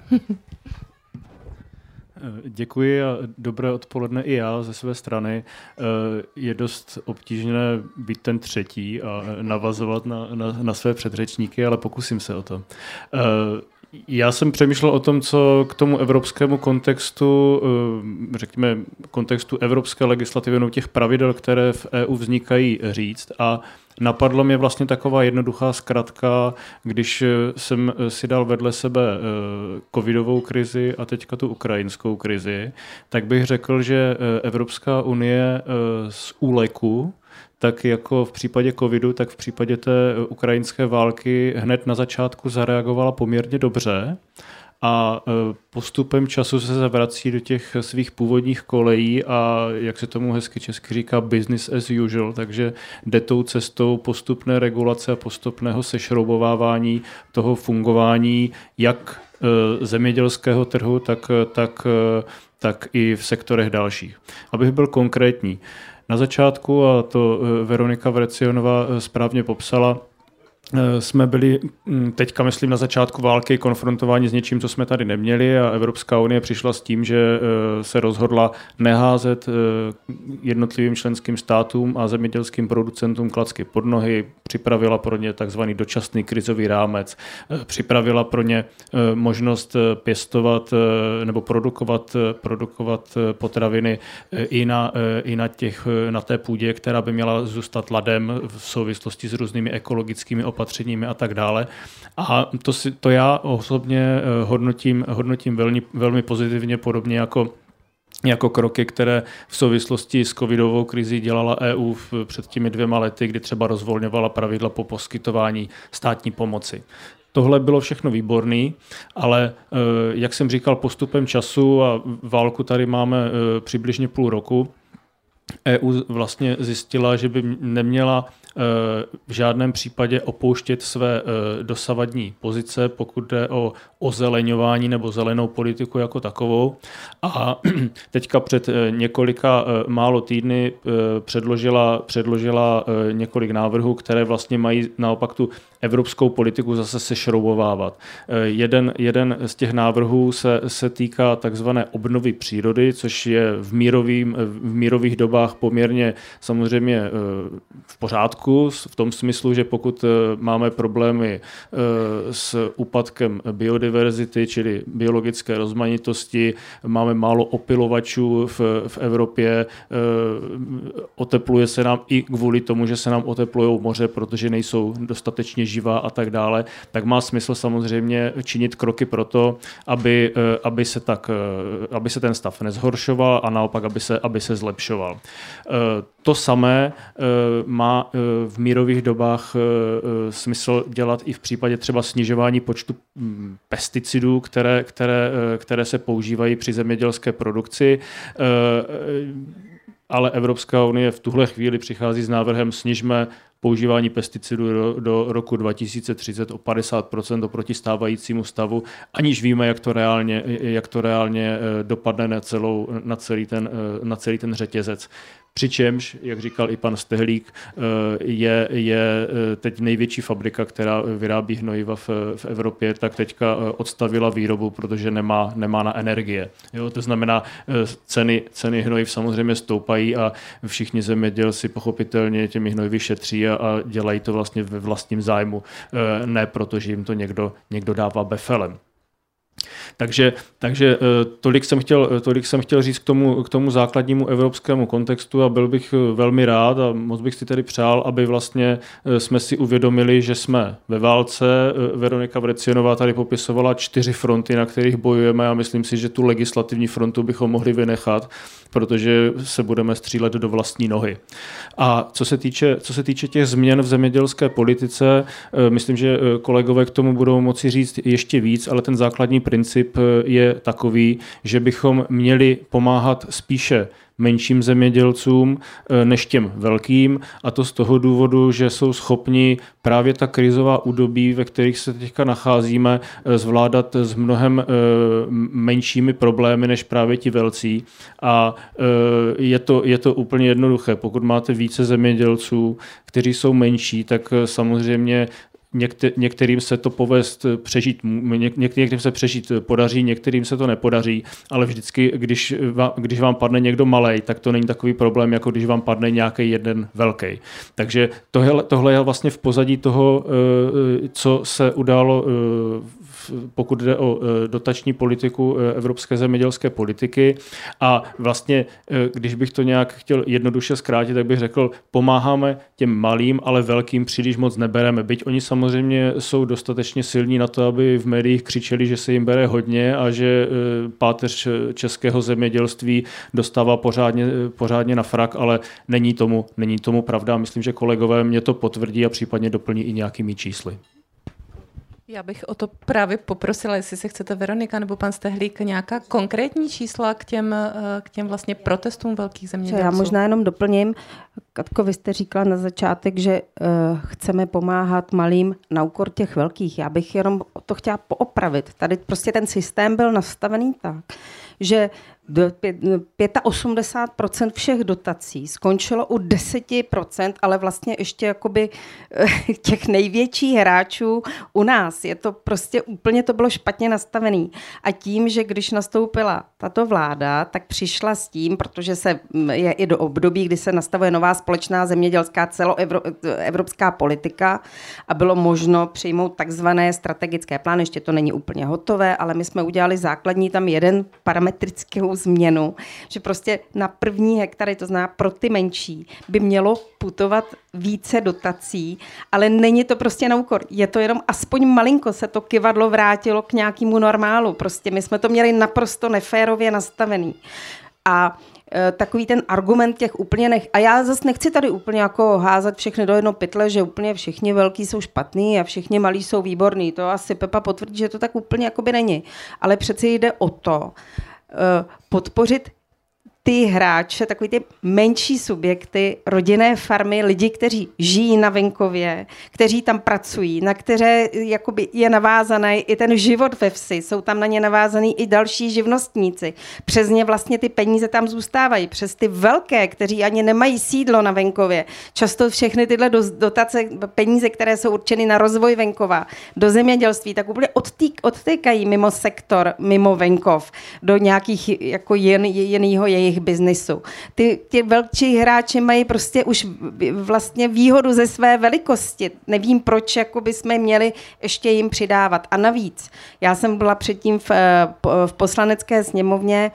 Děkuji a dobré odpoledne i já ze své strany. Eh, je dost obtížné být ten třetí a navazovat na, na, na své předřečníky, ale pokusím se o to. Eh, Já jsem přemýšlel o tom, co k tomu evropskému kontextu, řekněme, kontextu evropské legislativy, no těch pravidel, které v EU vznikají, říct. A Napadlo mě vlastně taková jednoduchá zkratka, když jsem si dal vedle sebe covidovou krizi a teďka tu ukrajinskou krizi, tak bych řekl, že Evropská unie z úleku tak jako v případě covidu, tak v případě té ukrajinské války hned na začátku zareagovala poměrně dobře a e, postupem času se zavrací do těch svých původních kolejí a jak se tomu hezky česky říká business as usual, takže jde tou cestou postupné regulace a postupného sešroubovávání toho fungování jak e, zemědělského trhu, tak, tak, tak i v sektorech dalších. Abych byl konkrétní, na začátku, a to eh, Veronika Vrecionová eh, správně popsala, jsme byli hm, teďka, myslím, na začátku války konfrontováni s něčím, co jsme tady neměli a Evropská unie přišla s tím, že eh, se rozhodla neházet eh, jednotlivým členským státům a zemědělským producentům klacky pod nohy, připravila pro ně takzvaný dočasný krizový rámec, připravila pro ně možnost pěstovat nebo produkovat, produkovat potraviny i na, i na, těch, na té půdě, která by měla zůstat ladem v souvislosti s různými ekologickými opatřeními a tak dále. A to, si, to já osobně eh, hodnotím, hodnotím velmi, velmi pozitivně, podobně jako jako kroky, které v souvislosti s covidovou krizí dělala EU před těmi dvěma lety, kdy třeba rozvolňovala pravidla po poskytování státní pomoci. Tohle bylo všechno výborný, ale eh, jak jsem říkal, postupem času a válku tady máme eh, přibližně půl roku, EU vlastně zjistila, že by neměla v žádném případě opouštět své eh, dosavadní pozice, pokud jde o ozeleňování nebo zelenou politiku jako takovou. A teďka před eh, několika eh, málo týdny předložila, předložila několik návrhů, které vlastně mají naopak tu evropskou politiku zase sešroubovávat. Jeden, jeden z těch návrhů se, se týká takzvané obnovy přírody, což je v, mírovým, v mírových dobách poměrně samozřejmě v pořádku, pořádku v tom smyslu, že pokud eh, máme problémy eh, s úpadkem biodiverzity, čili biologické rozmanitosti, máme málo opilovačů v, v Evropě, eh, otepluje se nám i kvůli tomu, že se nám oteplují moře, protože nejsou dostatečně živá a tak dále, tak má smysl samozřejmě činit kroky pro to, aby, aby, se, tak, aby se ten stav nezhoršoval a naopak, aby se, aby se zlepšoval. To samé má v mírových dobách eh, eh, smysl dělat i v případě třeba snižování počtu mm, pesticidů, které, které, eh, které se používají při zemědělské produkci. Ale Evropská unie v tuhle chvíli přichází s návrhem snižme používání pesticidů do, do roku 2030 o 50% oproti stávajícímu stavu, aniž víme, jak to reálně, jak to reálně dopadne na, celou, na, celý ten, na celý ten řetězec. Přičemž, jak říkal i pan Stehlík, eh, je, je eh, teď největší fabrika, která vyrábí hnojiva v, v Evropě, tak teďka eh, odstavila výrobu, protože nemá, nemá na energie. Jo, to znamená, ceny, ceny hnojiv samozřejmě stoupají a všichni zemědělci pochopitelně těmi hnojivy šetří a, a dělají to vlastně ve vlastním zájmu, ne protože jim to někdo, někdo dává befelem. Takže, takže eh, tolik, jsem chtěl, eh, tolik jsem chtěl říct k tomu, k tomu základnímu evropskému kontextu a byl bych eh, velmi rád a moc bych si tedy přál, aby vlastně jsme si uvědomili, že jsme ve válce. Veronika Vrecionová tady popisovala čtyři fronty, na kterých bojujeme a myslím si, že tu legislativní frontu bychom mohli vynechat, protože se budeme střílet do vlastní nohy. A co se týče, co se týče těch změn v zemědělské politice, myslím, že kolegové k tomu budou moci říct ještě víc, ale ten základní princip eh, je takový, že bychom měli pomáhat spíše menším zemědělcům eh, než těm velkým a to z toho důvodu, že jsou schopni právě ta krizová údobí, ve kterých se teďka nacházíme, eh, zvládat s mnohem menšími problémy než právě ti velcí a je to, je to úplně jednoduché. Pokud máte více zemědělců, kteří jsou menší, tak samozřejmě Někte, některým se to povést přežít, něk, některým se přežít podaří, některým se to nepodaří, ale vždycky, když, vám, když vám padne někdo malý, tak to není takový problém, jako když vám padne nějaký jeden velký. Takže tohle, tohle je vlastně v pozadí toho, eh, co se událo eh, pokud jde o dotační politiku evropské zemědělské politiky. A vlastně, když bych to nějak chtěl jednoduše zkrátit, tak bych řekl, pomáháme těm malým, ale velkým příliš moc nebereme. Byť oni samozřejmě jsou dostatečně silní na to, aby v médiích křičeli, že se jim bere hodně a že páteř českého zemědělství dostává pořádně, pořádně na frak, ale není tomu, není tomu pravda. Myslím, že kolegové mě to potvrdí a případně doplní i nějakými čísly. Já bych o to právě poprosila, jestli se chcete Veronika nebo pan Stehlík nějaká konkrétní čísla k těm, eh, k těm vlastně protestům velkých zemědělců. Já možná jenom doplním. Katko, vy jste říkala na začátek, že uh, chceme pomáhat malým na úkor těch velkých. Já bych jenom to chtěla poopravit. Tady prostě ten systém byl nastavený tak, že 85% všech dotací skončilo u 10%, ale vlastně ještě jakoby eh, těch největších hráčů u nás. Je to prostě úplně to bylo špatně nastavený. A tím, že když nastoupila tato vláda, tak přišla s tím, protože se mm, je i do období, kdy se nastavuje nová společná zemědělská celoevropská politika a bylo možno přijmout takzvané strategické plány. Ještě to není úplně hotové, ale my jsme udělali základní tam jeden změnu, že prostě na první hektary, to znamená pro ty menší, by mělo putovat více dotací, ale není to prostě na úkor. Je to jenom aspoň malinko se to kivadlo vrátilo k nějakému normálu. Prostě my jsme to měli naprosto neférově nastavený. A e, takový ten argument těch úplně nech... A já zase nechci tady úplně jako házet všechny do jedno pytle, že úplně všichni velký jsou špatný a všichni malí jsou výborní. To asi Pepa potvrdí, že to tak úplně jakoby není. Ale přeci jde o to, podpořit ty hráče, takový ty menší subjekty, rodinné farmy, lidi, kteří žijí na venkově, kteří tam pracují, na které jakoby je navázaný i ten život ve vsi, jsou tam na ně navázaný i další živnostníci. Přes ně vlastně ty peníze tam zůstávají, přes ty velké, kteří ani nemají sídlo na venkově. Často všechny tyhle dotace, peníze, které jsou určeny na rozvoj venkova, do zemědělství, tak úplně odtýk, odtékají mimo sektor, mimo venkov, do nějakých jako jen, jiného jejich jejich biznisu. Ty, ty velčí hráči mají prostě už vlastně výhodu ze své velikosti. Nevím, proč jako by jsme měli ještě jim přidávat. A navíc, já jsem byla předtím v, v poslanecké sněmovně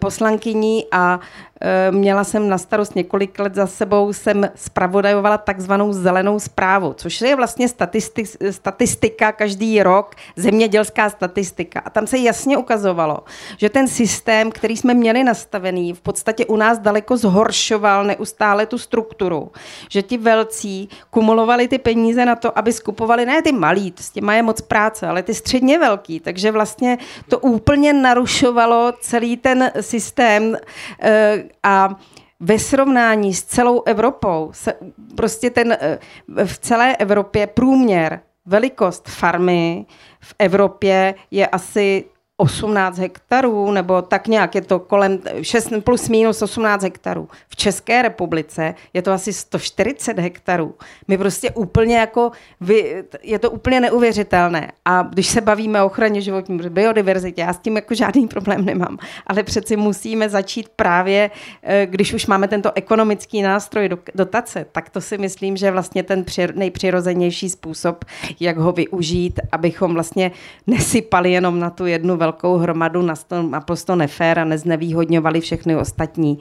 poslankyní a Eh, měla jsem na starost několik let za sebou, jsem spravodajovala takzvanou zelenou zprávu, což je vlastně statistik, statistika každý rok, zemědělská statistika. A tam se jasně ukazovalo, že ten systém, který jsme měli nastavený, v podstatě u nás daleko zhoršoval neustále tu strukturu. Že ti velcí kumulovali ty peníze na to, aby skupovali ne ty malí, s těma je moc práce, ale ty středně velký. Takže vlastně to úplně narušovalo celý ten systém eh, a ve srovnání s celou Evropou se prostě ten eh, v celé Evropě průměr velikost farmy v Evropě je asi 18 hektarů, nebo tak nějak je to kolem 6 plus minus 18 hektarů. V České republice je to asi 140 hektarů. My prostě úplně jako, vy, je to úplně neuvěřitelné. A když se bavíme o ochraně životní biodiverzitě, já s tím jako žádný problém nemám, ale přeci musíme začít právě, eh, když už máme tento ekonomický nástroj dotace, tak to si myslím, že vlastně ten nejpřirozenější způsob, jak ho využít, abychom vlastně nesypali jenom na tu jednu velkou hromadu naprosto nefér a neznevýhodňovali všechny ostatní.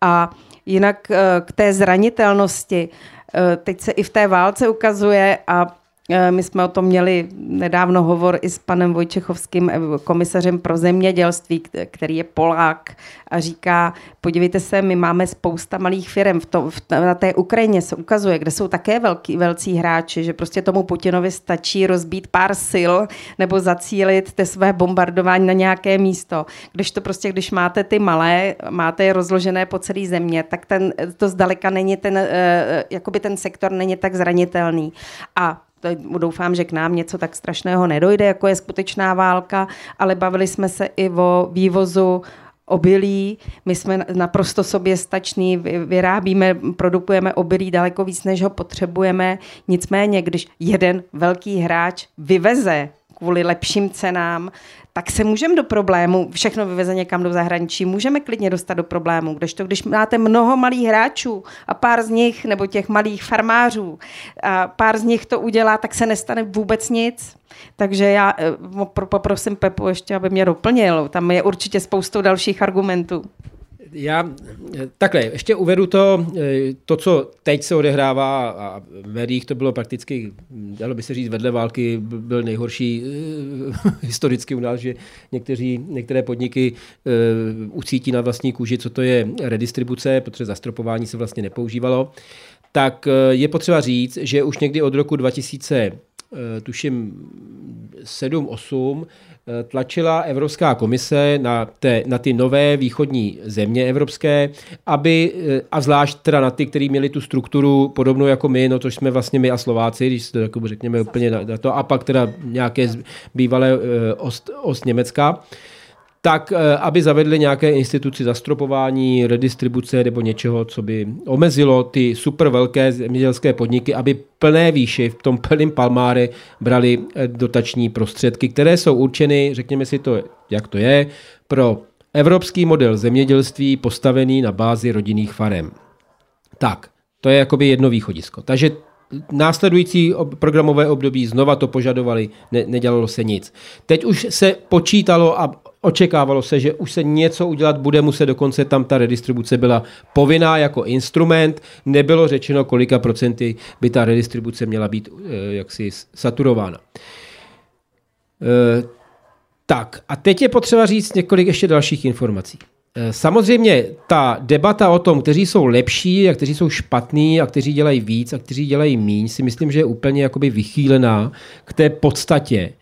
A jinak eh, k té zranitelnosti, eh, teď se i v té válce ukazuje a my jsme o tom měli nedávno hovor i s panem Vojčechovským, eh, komisařem pro zemědělství, který je Polák a říká, podívejte se, my máme spousta malých firm v to, v, na té Ukrajině se ukazuje, kde jsou také velký, velcí hráči, že prostě tomu Putinovi stačí rozbít pár sil nebo zacílit ty své bombardování na nějaké místo. Když to prostě, když máte ty malé, máte je rozložené po celé země, tak ten, to zdaleka není ten, eh, jakoby ten sektor není tak zranitelný. A doufám, že k nám něco tak strašného nedojde, jako je skutečná válka, ale bavili jsme se i o vývozu obilí. My jsme naprosto sobě stační, vyrábíme, produkujeme obilí daleko víc, než ho potřebujeme. Nicméně, když jeden velký hráč vyveze kvůli lepším cenám tak se můžeme do problému, všechno vyveze někam do zahraničí, můžeme klidně dostat do problému, kdežto když máte mnoho malých hráčů a pár z nich, nebo těch malých farmářů, a pár z nich to udělá, tak se nestane vůbec nic. Takže já eh, poprosím Pepu ještě, aby mě doplnil. Tam je určitě spoustou dalších argumentů. Já takhle, ještě uvedu to, to, co teď se odehrává a v médiích to bylo prakticky, dalo by se říct, vedle války byl nejhorší uh, historicky u nás, že někteří, některé podniky uh, ucítí na vlastní kůži, co to je redistribuce, protože zastropování se vlastně nepoužívalo. Tak je potřeba říct, že už někdy od roku 2000, uh, tuším 7-8, Eh, tlačila Evropská komise na, té, na ty nové východní země evropské, aby, eh, a zvlášť teda na ty, kteří měli tu strukturu podobnou jako my, no což jsme vlastně my a Slováci, když to jako řekněme úplně na, na to, a pak teda nějaké bývalé uh, ost, ost Německa, tak eh, aby zavedli nějaké instituci zastropování, redistribuce nebo něčeho, co by omezilo ty super velké zemědělské podniky, aby plné výši v tom plném palmáre brali eh, dotační prostředky, které jsou určeny, řekněme si to, jak to je, pro evropský model zemědělství postavený na bázi rodinných farem. Tak, to je jakoby jedno východisko. Takže následující programové období znova to požadovali, ne, nedělalo se nic. Teď už se počítalo a Očekávalo se, že už se něco udělat bude muset, dokonce tam ta redistribuce byla povinná jako instrument. Nebylo řečeno, kolika procenty by ta redistribuce měla být eh, jaksi saturována. Eh, tak a teď je potřeba říct několik ještě dalších informací. Eh, samozřejmě ta debata o tom, kteří jsou lepší a kteří jsou špatní a kteří dělají víc a kteří dělají míň, si myslím, že je úplně jakoby vychýlená k té podstatě,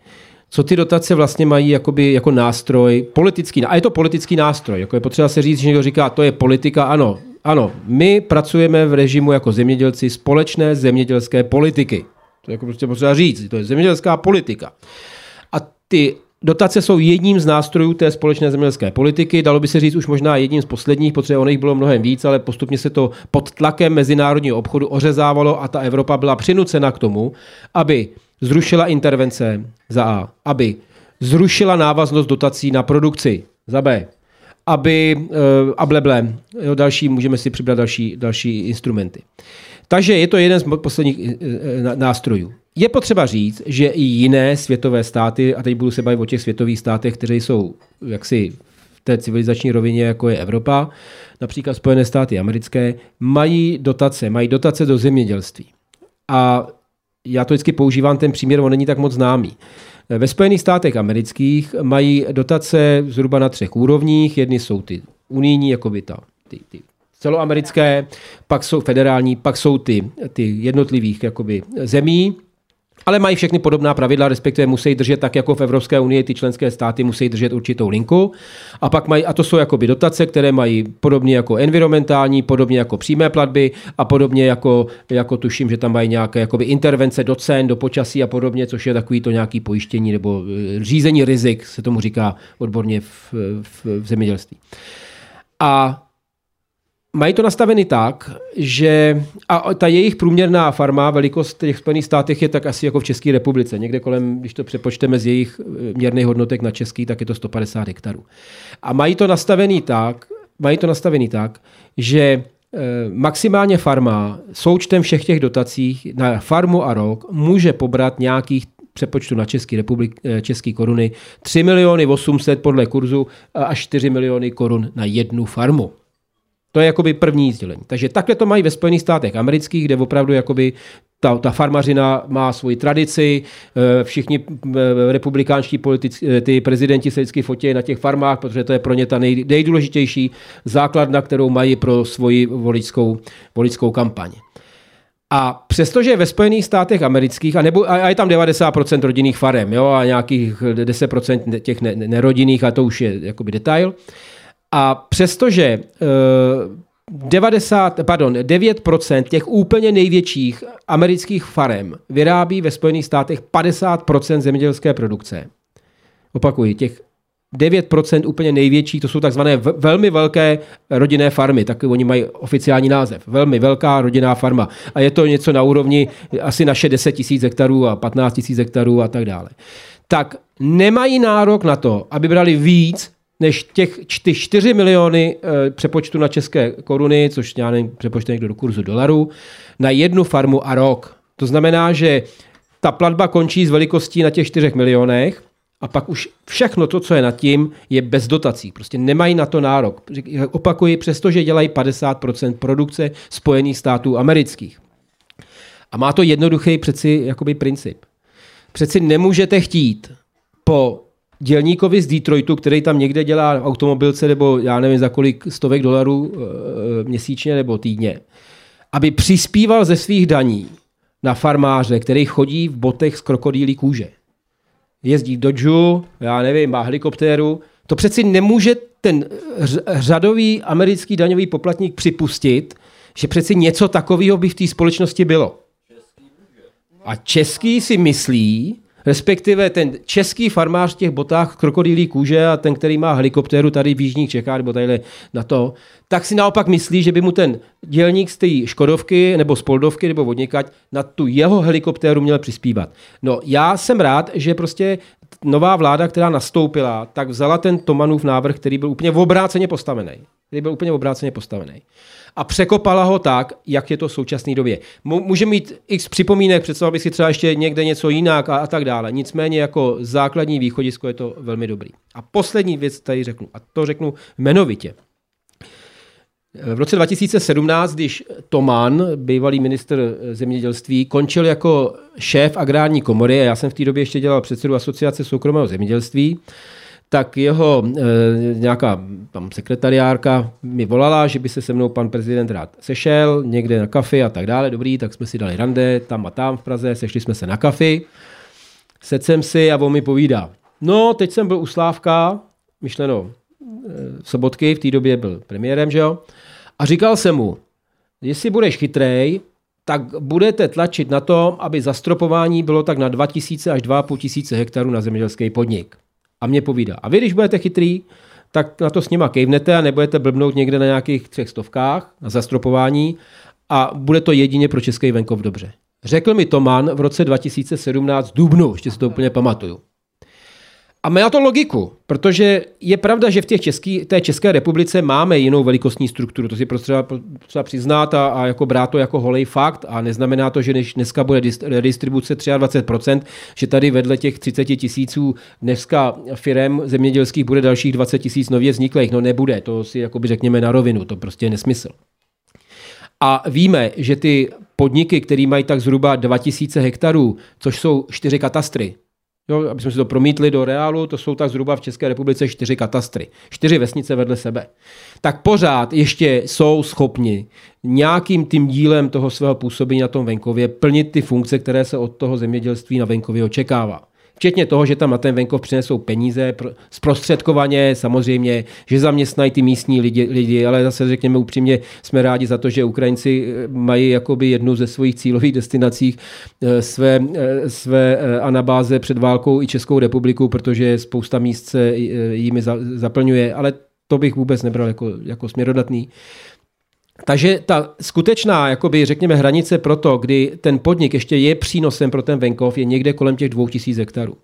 co ty dotace vlastně mají jakoby, jako nástroj, politický, a je to politický nástroj, jako je potřeba se říct, že někdo říká, to je politika, ano, ano, my pracujeme v režimu jako zemědělci společné zemědělské politiky. To je jako prostě potřeba říct, to je zemědělská politika. A ty Dotace jsou jedním z nástrojů té společné zemědělské politiky. Dalo by se říct už možná jedním z posledních, protože ono jich bylo mnohem víc, ale postupně se to pod tlakem mezinárodního obchodu ořezávalo a ta Evropa byla přinucena k tomu, aby zrušila intervence za A, aby zrušila návaznost dotací na produkci za B, aby uh, a bleble, jo, další, můžeme si přibrat další, další instrumenty. Takže je to jeden z posledních uh, nástrojů. Je potřeba říct, že i jiné světové státy, a teď budu se bavit o těch světových státech, které jsou jaksi v té civilizační rovině, jako je Evropa, například Spojené státy americké, mají dotace, mají dotace do zemědělství. A já to vždycky používám, ten příměr, on není tak moc známý. Ve Spojených státech amerických mají dotace zhruba na třech úrovních. Jedny jsou ty unijní, jako by ta, ty, ty celoamerické, pak jsou federální, pak jsou ty, ty jednotlivých jakoby, zemí, ale mají všechny podobná pravidla, respektive musí držet tak, jako v Evropské unii ty členské státy musí držet určitou linku. A pak mají, a to jsou jakoby dotace, které mají podobně jako environmentální, podobně jako přímé platby a podobně jako, jako tuším, že tam mají nějaké jakoby intervence do cen, do počasí a podobně, což je takový to nějaký pojištění nebo e, řízení rizik, se tomu říká odborně v, v, v zemědělství. A Mají to nastaveny tak, že a ta jejich průměrná farma, velikost těch Spojených státech je tak asi jako v České republice. Někde kolem, když to přepočteme z jejich eh, měrných hodnotek na český, tak je to 150 hektarů. A mají to nastavený tak, mají to nastavený tak, že eh, maximálně farma součtem všech těch dotací na farmu a rok může pobrat nějakých přepočtu na Český republik, eh, český koruny 3 miliony 800 podle kurzu až 4 miliony korun na jednu farmu. To je jakoby první sdělení. Takže takhle to mají ve Spojených státech amerických, kde opravdu jakoby ta, ta farmařina má svoji tradici, eh, všichni eh, republikánští politici, eh, ty prezidenti se vždycky fotí na těch farmách, protože to je pro ně ta nej, nejdůležitější základna, kterou mají pro svoji voličskou, voličskou kampaň. A přestože ve Spojených státech amerických, a, nebo, a je tam 90% rodinných farem, jo, a nějakých 10% těch nerodinných, a to už je jakoby detail, a přestože 90, eh, pardon, 9% těch úplně největších amerických farem vyrábí ve Spojených státech 50% zemědělské produkce. Opakuji, těch 9% úplně největší, to jsou takzvané velmi velké rodinné farmy, tak oni mají oficiální název. Velmi velká rodinná farma. A je to něco na úrovni asi naše 10 tisíc hektarů a 15 tisíc hektarů a tak dále. Tak nemají nárok na to, aby brali víc než těch ty 4 miliony e, přepočtu na české koruny, což já nevím, přepočtu někdo do kurzu dolaru, na jednu farmu a rok. To znamená, že ta platba končí s velikostí na těch 4 milionech a pak už všechno to, co je nad tím, je bez dotací. Prostě nemají na to nárok. Opakuji, přestože dělají 50% produkce Spojených států amerických. A má to jednoduchý přeci jakoby princip. Přeci nemůžete chtít po dělníkovi z Detroitu, který tam někde dělá automobilce nebo já nevím za kolik stovek dolarů e, měsíčně nebo týdně, aby přispíval ze svých daní na farmáře, který chodí v botech z krokodýlí kůže. Jezdí v Dodžu, já nevím, má helikoptéru. To přeci nemůže ten řadový americký daňový poplatník připustit, že přeci něco takového by v té společnosti bylo. A český si myslí, respektive ten český farmář v těch botách krokodýlí kůže a ten, který má helikoptéru tady v Jižních Čechách nebo tady na to, tak si naopak myslí, že by mu ten dělník z té Škodovky nebo z Poldovky nebo vodnikať na tu jeho helikoptéru měl přispívat. No já jsem rád, že prostě nová vláda, která nastoupila, tak vzala ten Tomanův návrh, který byl úplně obráceně postavený. Který byl úplně obráceně postavený a překopala ho tak, jak je to v současné době. Může mít x připomínek, představoval bych si třeba ještě někde něco jinak a, a tak dále. Nicméně jako základní východisko je to velmi dobrý. A poslední věc tady řeknu, a to řeknu jmenovitě. V roce 2017, když Toman, bývalý minister zemědělství, končil jako šéf agrární komory, a já jsem v té době ještě dělal předsedu asociace soukromého zemědělství, tak jeho e, nějaká tam sekretariárka mi volala, že by se se mnou pan prezident rád sešel někde na kafi a tak dále. Dobrý, tak jsme si dali rande tam a tam v Praze, sešli jsme se na kafi. Sedl jsem si a on mi povídá. No, teď jsem byl u Slávka, myšleno e, Sobotky, v té době byl premiérem, že jo? A říkal jsem mu, jestli budeš chytrej, tak budete tlačit na to, aby zastropování bylo tak na 2000 až 2500 hektarů na zemědělský podnik a mě povídá. A vy, když budete chytrý, tak na to s nima kejvnete a nebudete blbnout někde na nějakých třech stovkách na zastropování a bude to jedině pro český venkov dobře. Řekl mi Toman v roce 2017 dubnu, ještě si to úplně pamatuju. A má to logiku, protože je pravda, že v těch český, té České republice máme jinou velikostní strukturu. To si potřeba, potřeba přiznat a, a jako brát to jako holej fakt. A neznamená to, že než dneska bude redistribuce 23%, že tady vedle těch 30 tisíců dneska firem zemědělských bude dalších 20 tisíc nově vzniklých. No nebude, to si jakoby řekněme na rovinu, to prostě je nesmysl. A víme, že ty podniky, které mají tak zhruba 2000 hektarů, což jsou čtyři katastry, Jo, aby jsme si to promítli do reálu, to jsou tak zhruba v České republice čtyři katastry, čtyři vesnice vedle sebe. Tak pořád ještě jsou schopni nějakým tím dílem toho svého působení na tom venkově plnit ty funkce, které se od toho zemědělství na venkově očekává. Včetně toho, že tam na ten venkov přinesou peníze zprostředkovaně, samozřejmě, že zaměstnají ty místní lidi, lidi, ale zase řekněme upřímně, jsme rádi za to, že Ukrajinci eh, mají jakoby jednu ze svých cílových destinací eh, své, eh, své anabáze před válkou i Českou republiku, protože spousta míst se jimi zaplňuje, ale to bych vůbec nebral jako, jako směrodatný. Takže ta skutečná, jakoby, řekněme, hranice pro to, kdy ten podnik ještě je přínosem pro ten venkov, je někde kolem těch 2000 hektarů.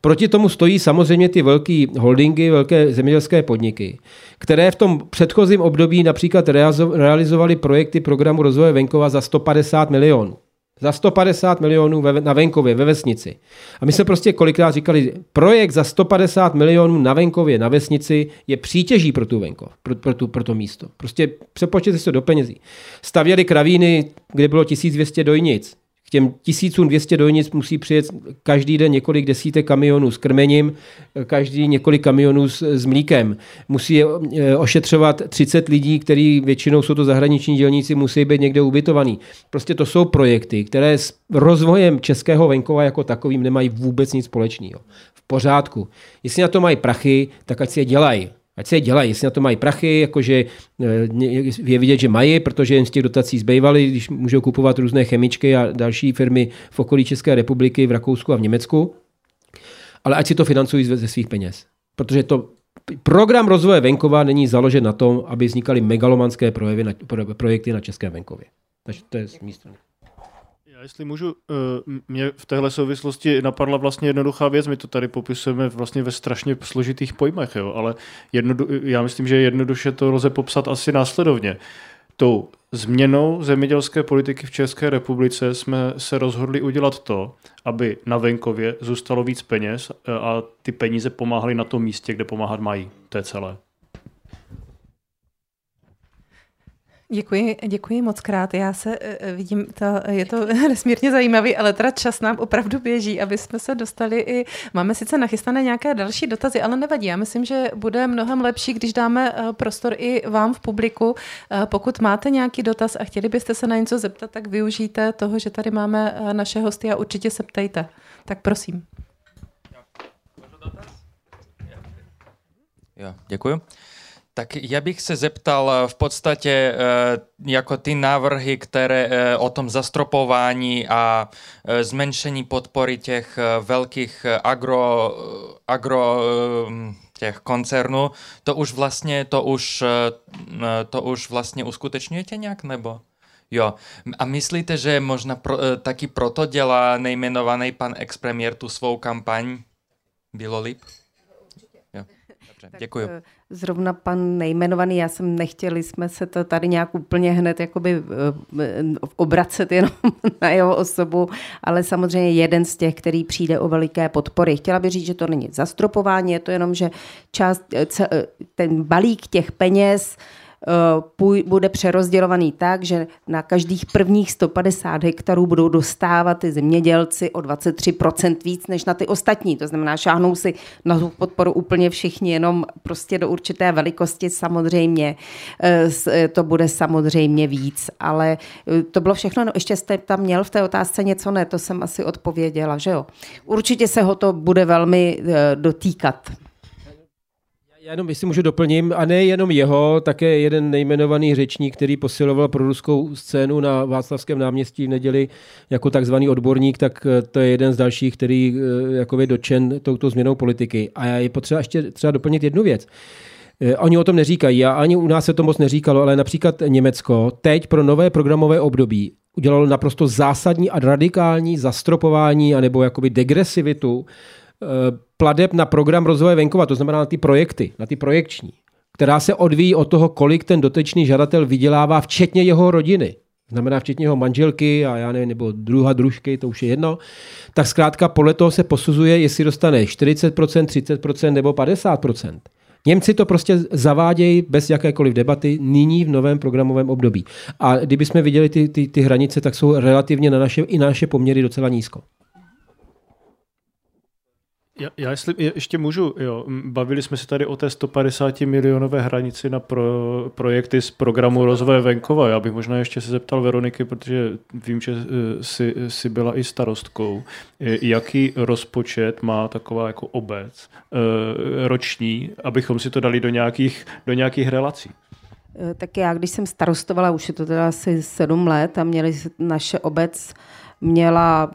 Proti tomu stojí samozřejmě ty velké holdingy, velké zemědělské podniky, které v tom předchozím období například realizovaly projekty programu rozvoje venkova za 150 milionů. Za 150 milionů ve, na venkově, ve vesnici. A my jsme prostě kolikrát říkali, projekt za 150 milionů na venkově, na vesnici je přítěží pro tu venkov, pro, pro, tu, pro to místo. Prostě přepočtěte se do penězí. Stavěli kravíny, kde bylo 1200 dojnic těm 1200 dojnic musí přijet každý den několik desítek kamionů s krmením, každý několik kamionů s, s mlíkem. Musí eh, ošetřovat 30 lidí, který většinou jsou to zahraniční dělníci, musí být někde ubytovaný. Prostě to jsou projekty, které s rozvojem českého venkova jako takovým nemají vůbec nic společného. V pořádku. Jestli na to mají prachy, tak ať si je dělají ať se je dělají, jestli na to mají prachy, jakože eh, je vidět, že mají, protože jen z těch dotací zbývaly, když můžou kupovat různé chemičky a další firmy v okolí České republiky, v Rakousku a v Německu, ale ať si to financují ze svých peněz. Protože to program rozvoje venkova není založen na tom, aby vznikaly megalomanské projekty na českém venkově. Takže to je z mé strany. Já jestli můžu, eh, mě v téhle souvislosti napadla vlastně jednoduchá věc, my to tady popisujeme vlastně ve strašně složitých pojmech, jo, ale jednodu, já myslím, že jednoduše to lze popsat asi následovně. Tou změnou zemědělské politiky v České republice jsme se rozhodli udělat to, aby na venkově zůstalo víc peněz eh, a ty peníze pomáhaly na tom místě, kde pomáhat mají. To je celé. Děkuji, děkuji moc krát. Já se uh, vidím, to, je to nesmírně zajímavý, ale teda čas nám opravdu běží, aby jsme se dostali i, máme sice nachystané nějaké další dotazy, ale nevadí. Já myslím, že bude mnohem lepší, když dáme uh, prostor i vám v publiku. Pokud máte nějaký dotaz a chtěli byste se na něco zeptat, tak využijte toho, že tady máme naše hosty a určitě se ptejte. Tak prosím. Jo, děkuji. Tak ja bych se zeptal eh, v podstatě eh, jako ty návrhy, které eh, o tom zastropování a zmenšení podpory těch velkých agro, agro těch koncernů, to už vlastně, to už, to už vlastně uskutečňujete nějak, nebo? Jo. A myslíte, že možná pro, taky proto dělá nejmenovaný pan expremiér tu svou kampaň? Bylo líp? Jo. Dobře, děkuji zrovna pan nejmenovaný, já jsem nechtěli jsme se to tady nějak úplně hned jakoby eh, eh, obracet jenom na jeho osobu, ale samozřejmě jeden z těch, který přijde o veliké podpory. Chtěla bych říct, že to není zastropování, je to jenom, že část, eh, ten balík těch peněz bude přerozdělovaný tak, že na každých prvních 150 hektarů budou dostávat ty zemědělci o 23% víc než na ty ostatní. To znamená, šáhnou si na tu podporu úplně všichni, jenom prostě do určité velikosti samozřejmě. Eh, eh, to bude samozřejmě víc, ale to bylo všechno. No, ještě jste tam měl v té otázce něco? Ne, to jsem asi odpověděla, že jo. Určitě se ho to bude velmi dotýkat. Já jenom, jestli můžu doplním, a ne jenom jeho, také jeden nejmenovaný řečník, který posiloval pro ruskou scénu na Václavském náměstí v neděli jako takzvaný odborník, tak eh, to je jeden z dalších, který eh, jako je dočen touto změnou politiky. A je potřeba ještě třeba doplnit jednu věc. Eh, oni o tom neříkají a ani u nás se to moc neříkalo, ale například Německo teď pro nové programové období udělalo naprosto zásadní a radikální zastropování anebo jakoby degresivitu pladeb na program rozvoje venkova, to znamená na ty projekty, na ty projekční, která se odvíjí od toho, kolik ten dotečný žadatel vydělává, včetně jeho rodiny. Znamená včetně jeho manželky a já nevím, nebo druha, družky, to už je jedno. Tak zkrátka podle toho se posuzuje, jestli dostane 40%, 30% nebo 50%. Němci to prostě zavádějí bez jakékoliv debaty nyní v novém programovém období. A kdybychom viděli ty, ty, ty hranice, tak jsou relativně na naše, i na naše poměry docela nízko. Já, já jestli ještě můžu, jo, bavili jsme se tady o té 150 milionové hranici na pro, projekty z programu rozvoje venkova. Já bych možná ještě se zeptal Veroniky, protože vím, že eh, si, si byla i starostkou. Jaký rozpočet má taková jako obec eh, roční, abychom si to dali do nějakých, do nějakých relací? Tak já, když jsem starostovala, už je to teda asi sedm let a měli naše obec měla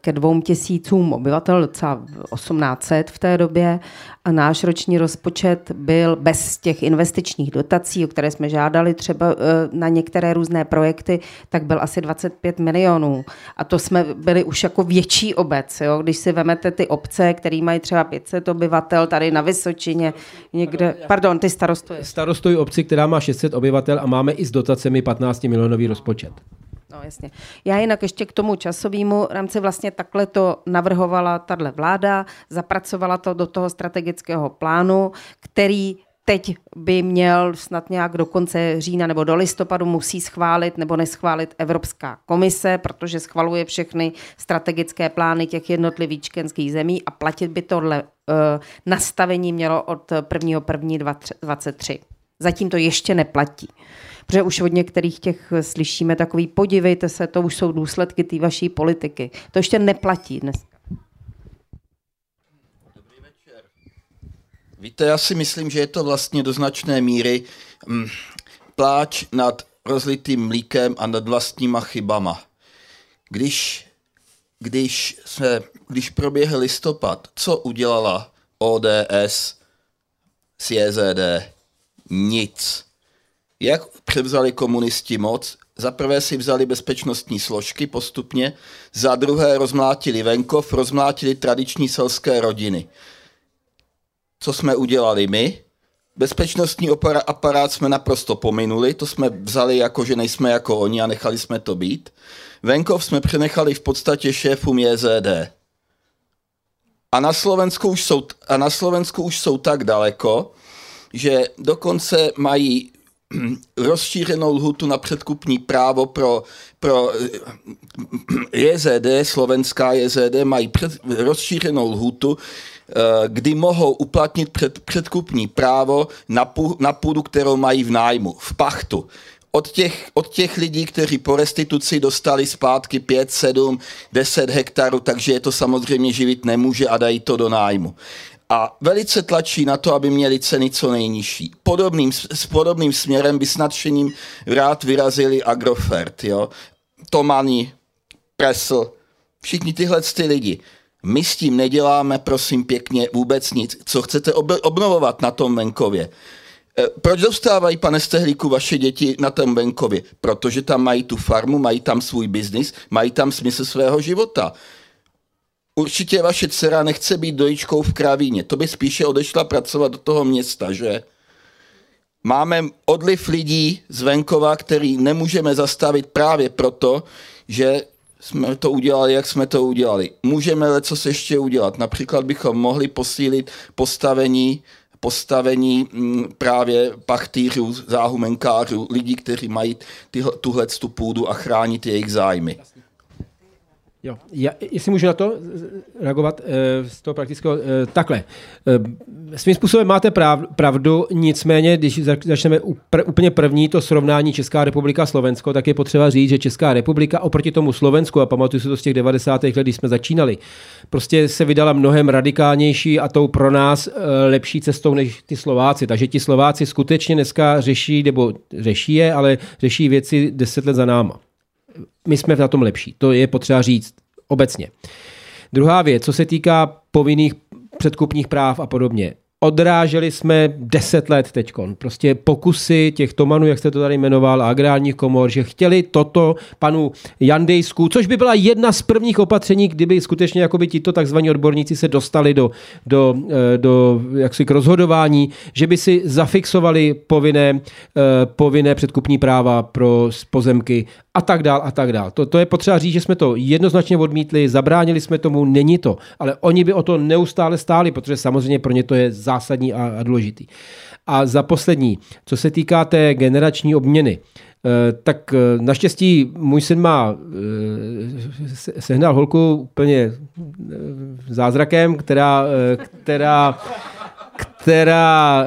ke dvou tisícům obyvatel, docela 1800 v té době a náš roční rozpočet byl bez těch investičních dotací, o které jsme žádali třeba e, na některé různé projekty, tak byl asi 25 milionů. A to jsme byli už jako větší obec. Jo? Když si vemete ty obce, které mají třeba 500 obyvatel, tady na Vysočině, někde, pardon, ty starostují. Starostují obci, která má 600 obyvatel a máme i s dotacemi 15 milionový rozpočet. No jasně. Já jinak ještě k tomu časovému rámci vlastně takhle to navrhovala tahle vláda, zapracovala to do toho strategického plánu, který teď by měl snad nějak do konce října nebo do listopadu musí schválit nebo neschválit Evropská komise, protože schvaluje všechny strategické plány těch jednotlivých členských zemí a platit by tohle uh, nastavení mělo od 1.1.2023. Zatím to ještě neplatí. Protože už od některých těch slyšíme takový, podívejte se, to už jsou důsledky té vaší politiky. To ještě neplatí dneska. Dobrý večer. Víte, já si myslím, že je to vlastně do značné míry hm, pláč nad rozlitým mlíkem a nad vlastníma chybama. Když, když, se, když proběhl listopad, co udělala ODS s JZD? Nic Jak převzali komunisti moc? Za prvé si vzali bezpečnostní složky postupně, za druhé rozmlátili venkov, rozmlátili tradiční selské rodiny. Co jsme udělali my? Bezpečnostní aparát jsme naprosto pominuli, to jsme vzali jako, že nejsme jako oni a nechali jsme to být. Venkov jsme přenechali v podstatě šéfům JZD. A na Slovensku už jsou, a na Slovensku už jsou tak daleko, že dokonce mají rozšířenou lhutu na předkupní právo pro, pro eh, JZD, slovenská JZD mají před, rozšířenou lhutu, eh, kdy mohou uplatnit před, předkupní právo na, pů, na půdu, kterou mají v nájmu, v pachtu od těch, od těch lidí, kteří po restituci dostali zpátky 5, 7, 10 hektarů, takže je to samozřejmě živit nemůže a dají to do nájmu. A velice tlačí na to, aby měli ceny co nejnižší. Podobným, s podobným směrem by s nadšením rád vyrazili Agrofert, jo? Tomani, Presl, všichni tyhle ty lidi. My s tím neděláme, prosím pěkně, vůbec nic. Co chcete ob- obnovovat na tom venkově? Eh, proč dostávají, pane Stehlíku, vaše děti na tom venkově? Protože tam mají tu farmu, mají tam svůj biznis, mají tam smysl svého života. Určitě vaše dcera nechce být dojičkou v kravíně. To by spíše odešla pracovat do toho města, že? Máme odliv lidí z venkova, který nemůžeme zastavit právě proto, že jsme to udělali, jak jsme to udělali. Můžeme co se ještě udělat. Například bychom mohli posílit postavení postavení mm, právě pachtýřů, záhumenkářů, lidí, kteří mají tyhle, tuhle půdu a chránit jejich zájmy. Jo, já, jestli můžu na to reagovat e, z toho praktického, e, takhle. Svým způsobem máte prav, pravdu, nicméně, když začneme úplně první to srovnání Česká republika Slovensko, tak je potřeba říct, že Česká republika oproti tomu Slovensku, a pamatuju si to z těch 90. let, když jsme začínali, prostě se vydala mnohem radikálnější a tou pro nás lepší cestou než ty Slováci. Takže ti Slováci skutečně dneska řeší, nebo řeší je, ale řeší věci deset let za náma my jsme na tom lepší. To je potřeba říct obecně. Druhá věc, co se týká povinných předkupních práv a podobně odráželi jsme deset let teď. Prostě pokusy těch Tomanů, jak jste to tady jmenoval, agrárních komor, že chtěli toto panu Jandejsku, což by byla jedna z prvních opatření, kdyby skutečně jakoby tito takzvaní odborníci se dostali do, do, eh, do jaksi k rozhodování, že by si zafixovali povinné, eh, povinné předkupní práva pro pozemky a tak dál a tak dál. To, to je potřeba říct, že jsme to jednoznačně odmítli, zabránili jsme tomu, není to, ale oni by o to neustále stáli, protože samozřejmě pro ně to je zásadní a, a důležitý. A za poslední, co se týká té generační obměny, eh, tak eh, naštěstí můj syn má eh, sehnal holku úplně zázrakem, která, která která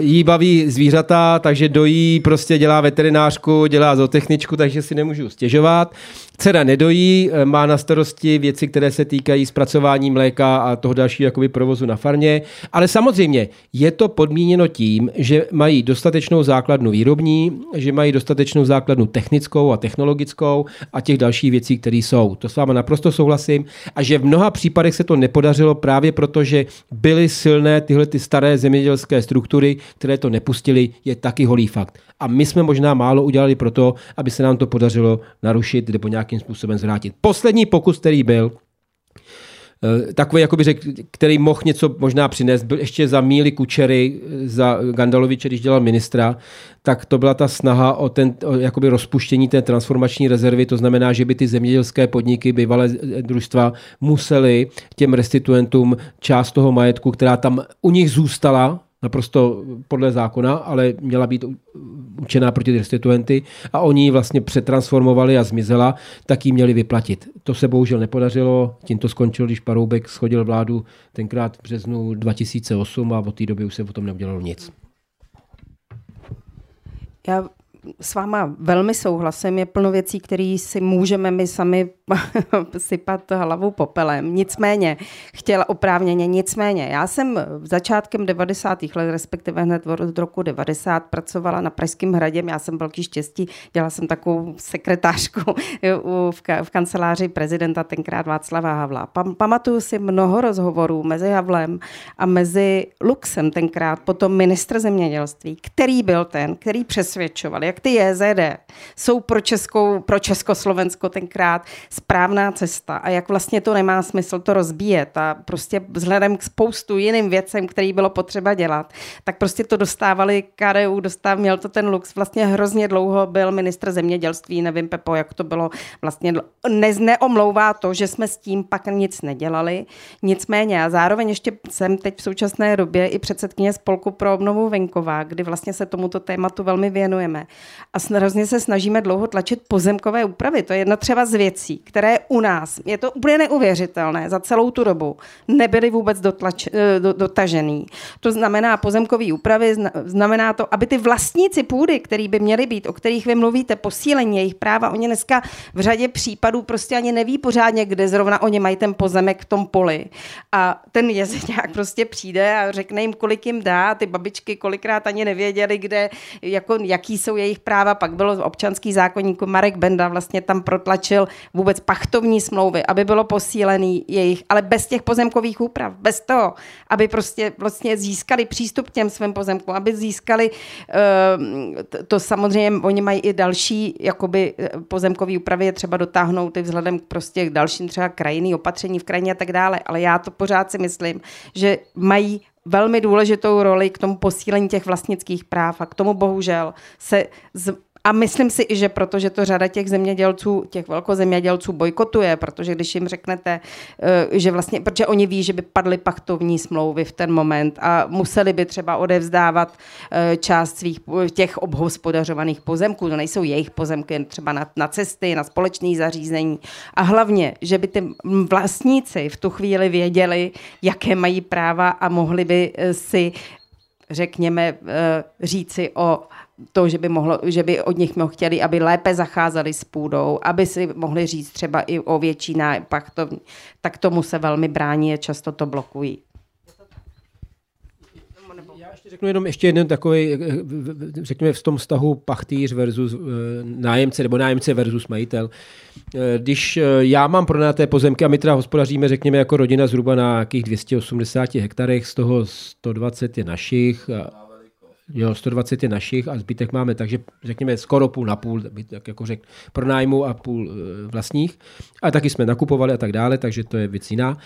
jí baví zvířata, takže dojí, prostě dělá veterinářku, dělá zootechničku, takže si nemůžu stěžovat. Dcera nedojí, eh, má na starosti věci, které se týkají zpracování mléka a toho dalšího jakoby provozu na farmě. Ale samozřejmě je to podmíněno tím, že mají dostatečnou základnu výrobní, že mají dostatečnou základnu technickou a technologickou a těch dalších věcí, které jsou. To s vámi naprosto souhlasím. A že v mnoha případech se to nepodařilo právě proto, že byly silné tyhle ty staré zemědělské struktury, které to nepustily, je taky holý fakt. A my jsme možná málo udělali pro to, aby se nám to podařilo narušit nebo nějakým způsobem zvrátit. Poslední pokus, který byl, eh, takový, jakoby řek, který mohl něco možná přinést, byl ještě za Míly Kučery, eh, za Gandaloviče, když dělal ministra, tak to byla ta snaha o, ten, o jakoby rozpuštění té transformační rezervy, to znamená, že by ty zemědělské podniky, bývalé družstva, museli těm restituentům část toho majetku, která tam u nich zůstala, naprosto podle zákona, ale měla být učená proti restituenty a oni ji vlastně přetransformovali a zmizela, tak ji měli vyplatit. To se bohužel nepodařilo, tím to skončilo, když Paroubek schodil vládu tenkrát v březnu 2008 a od té doby už se o tom neudělalo nic. Já s váma velmi souhlasím, je plno věcí, které si můžeme my sami sypat hlavou popelem. Nicméně, chtěla oprávněně, nicméně, já jsem začátkem 90. let, respektive hned od roku 90, pracovala na Pražském hradě, já jsem velký štěstí, dělala jsem takovou sekretářku v, v kanceláři prezidenta tenkrát Václava Havla. Pam, pamatuju si mnoho rozhovorů mezi Havlem a mezi Luxem tenkrát, potom ministr zemědělství, který byl ten, který přesvědčoval, jak ty JZD jsou pro, Českou, pro Československo tenkrát správná cesta. A jak vlastně to nemá smysl to rozbíjet a prostě vzhledem k spoustu jiným věcem, který bylo potřeba dělat, tak prostě to dostávali KDU, dostáv, měl to ten Lux, vlastně hrozně dlouho byl ministr zemědělství, nevím Pepo, jak to bylo, vlastně ne, neomlouvá to, že jsme s tím pak nic nedělali, nicméně a zároveň ještě jsem teď v současné době i předsedkyně spolku pro obnovu venková, kdy vlastně se tomuto tématu velmi věnujeme. A hrozně se snažíme dlouho tlačit pozemkové úpravy. To je jedna třeba z věcí, které u nás, je to úplně neuvěřitelné, za celou tu dobu nebyly vůbec dotlač, eh, do, dotažený. To znamená pozemkové úpravy, znamená to, aby ty vlastníci půdy, který by měly být, o kterých vy mluvíte, posílení jejich práva, oni dneska v řadě případů prostě ani neví pořádně, kde zrovna oni mají ten pozemek v tom poli. A ten jezeňák prostě přijde a řekne jim, kolik jim dá, ty babičky kolikrát ani nevěděli, kde, jako, jaký jsou jejich práva. Pak bylo občanský zákonník Marek Benda vlastně tam protlačil vůbec pachtovní smlouvy, aby bylo posílený jejich, ale bez těch pozemkových úprav, bez toho, aby prostě vlastně získali přístup k těm svým pozemkům, aby získali, eh, to samozřejmě oni mají i další jakoby eh, pozemkové úpravy, je třeba dotáhnout i vzhledem k prostě k dalším třeba krajiny, opatření v krajině a tak dále, ale já to pořád si myslím, že mají velmi důležitou roli k tomu posílení těch vlastnických práv a k tomu bohužel se z, a myslím si i, že protože to řada těch zemědělců, těch velkozemědělců bojkotuje, protože když jim řeknete, eh, že vlastně, protože oni ví, že by padly pachtovní smlouvy v ten moment a museli by třeba odevzdávat eh, část svých těch obhospodařovaných pozemků, to nejsou jejich pozemky, třeba na, na cesty, na společné zařízení. A hlavně, že by ty vlastníci v tu chvíli věděli, jaké mají práva a mohli by eh, si řekněme, říci o to, že by, mohlo, že by od nich chtěli, aby lépe zacházeli s půdou, aby si mohli říct třeba i o větší nápachtovní, tak tomu se velmi brání a často to blokují. Já ještě řeknu jenom ještě jeden takový, eh, řekněme v tom vztahu pachtýř versus eh, nájemce, nebo nájemce versus majitel. Eh, když já mám pronaté pozemky a my teda hospodaříme, řekněme, jako rodina zhruba na nějakých 280 hektarech, z toho 120 je našich, Jo, 120 je našich a zbytek máme, takže řekněme skoro půl na půl, tak jako řek, pro nájmu a půl e, vlastních. A taky jsme nakupovali a tak dále, takže to je věc jiná.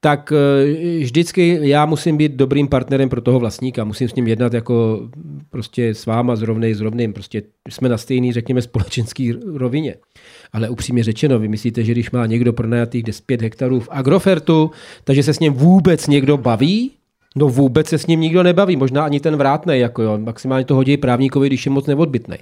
Tak e, vždycky já musím být dobrým partnerem pro toho vlastníka, musím s ním jednat jako prostě s váma zrovnej, s rovným, prostě jsme na stejný, řekněme, společenský rovině. Ale upřímně řečeno, vy myslíte, že když má někdo pronajatých 5 hektarů v Agrofertu, takže se s ním vůbec někdo baví? No vůbec se s ním nikdo nebaví, možná ani ten vrátnej, jako jo, maximálně to hodí právníkovi, když je moc neodbitnej.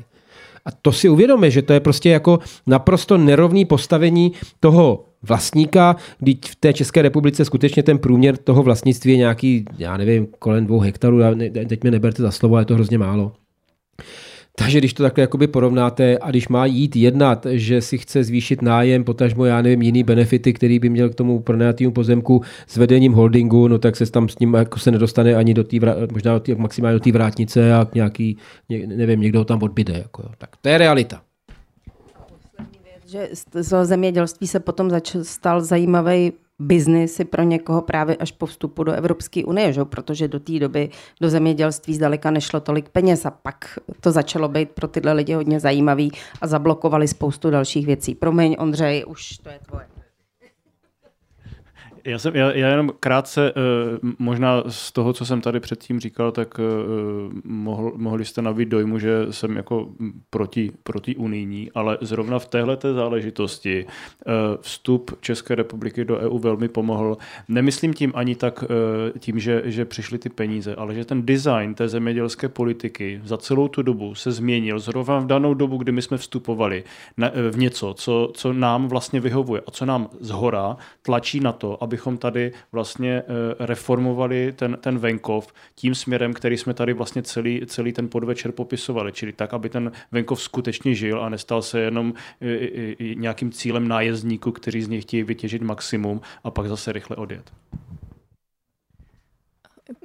A to si uvědomíme, že to je prostě jako naprosto nerovný postavení toho vlastníka, když v té České republice skutečně ten průměr toho vlastnictví je nějaký, já nevím, kolem dvou hektarů, teď mě neberte za slovo, ale je to hrozně málo. Takže když to takhle jakoby porovnáte a když má jít jednat, že si chce zvýšit nájem, potažmo já nevím, jiný benefity, který by měl k tomu pronajatému pozemku s vedením holdingu, no tak se tam s ním jako se nedostane ani do té, možná do tý, maximálně do té vrátnice a nějaký, nevím, někdo ho tam odbyde. Jako jo. Tak to je realita že z zemědělství se potom zač- stal zajímavý biznis pro někoho právě až po vstupu do Evropské unie, že? protože do té doby do zemědělství zdaleka nešlo tolik peněz a pak to začalo být pro tyhle lidi hodně zajímavý a zablokovali spoustu dalších věcí. Promiň, Ondřej, už to je tvoje. Já, jsem, já, já jenom krátce, uh, možná z toho, co jsem tady předtím říkal, tak uh, mohl, mohli jste nabít dojmu, že jsem jako proti, proti unijní, ale zrovna v téhle záležitosti uh, vstup České republiky do EU velmi pomohl. Nemyslím tím ani tak tím, že, že přišly ty peníze, ale že ten design té zemědělské politiky za celou tu dobu se změnil zrovna v danou dobu, kdy my jsme vstupovali na, v něco, co, co nám vlastně vyhovuje a co nám zhora tlačí na to, aby abychom tady vlastně reformovali ten, ten venkov tím směrem, který jsme tady vlastně celý, celý ten podvečer popisovali, čili tak, aby ten venkov skutečně žil a nestal se jenom nějakým cílem nájezdníků, kteří z něj chtějí vytěžit maximum a pak zase rychle odjet.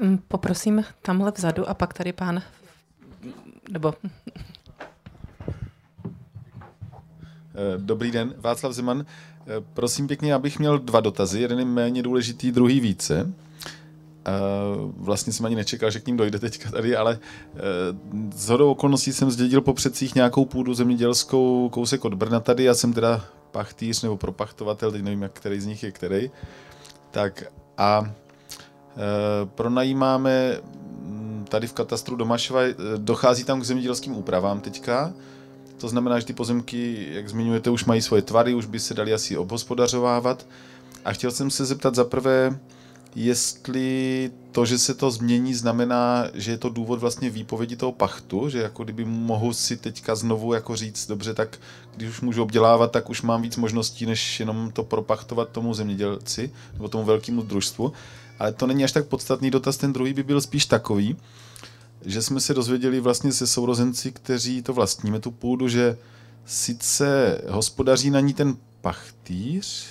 Mm, poprosím tamhle vzadu a pak tady pán, nebo... Eh, dobrý den, Václav Zeman. Eh, prosím pěkně, abych měl dva dotazy. Jeden je méně důležitý, druhý více. Eh, vlastně jsem ani nečekal, že k ním dojde teďka tady, ale z hodou okolností jsem zdědil po předcích nějakou půdu zemědělskou kousek od Brna tady. Já jsem teda pachtýř nebo propachtovatel, teď nevím, jak který z nich je který. Tak a Eh, pronajímáme mm, tady v katastru Domašova, eh, dochází tam k zemědělským úpravám teďka, to znamená, že ty pozemky, jak zmiňujete, už mají svoje tvary, už by se dali asi obhospodařovávat. A chtěl jsem se zeptat za prvé, jestli to, že se to změní, znamená, že je to důvod vlastně výpovědi toho pachtu, že jako kdyby mohu si teďka znovu jako říct, dobře, tak když už můžu obdělávat, tak už mám víc možností, než jenom to propachtovat tomu zemědělci nebo tomu velkému družstvu. Ale to není až tak podstatný dotaz, ten druhý by byl spíš takový, že jsme se dozvěděli vlastně se sourozenci, kteří to vlastníme, tu půdu, že sice hospodaří na ní ten pachtýř,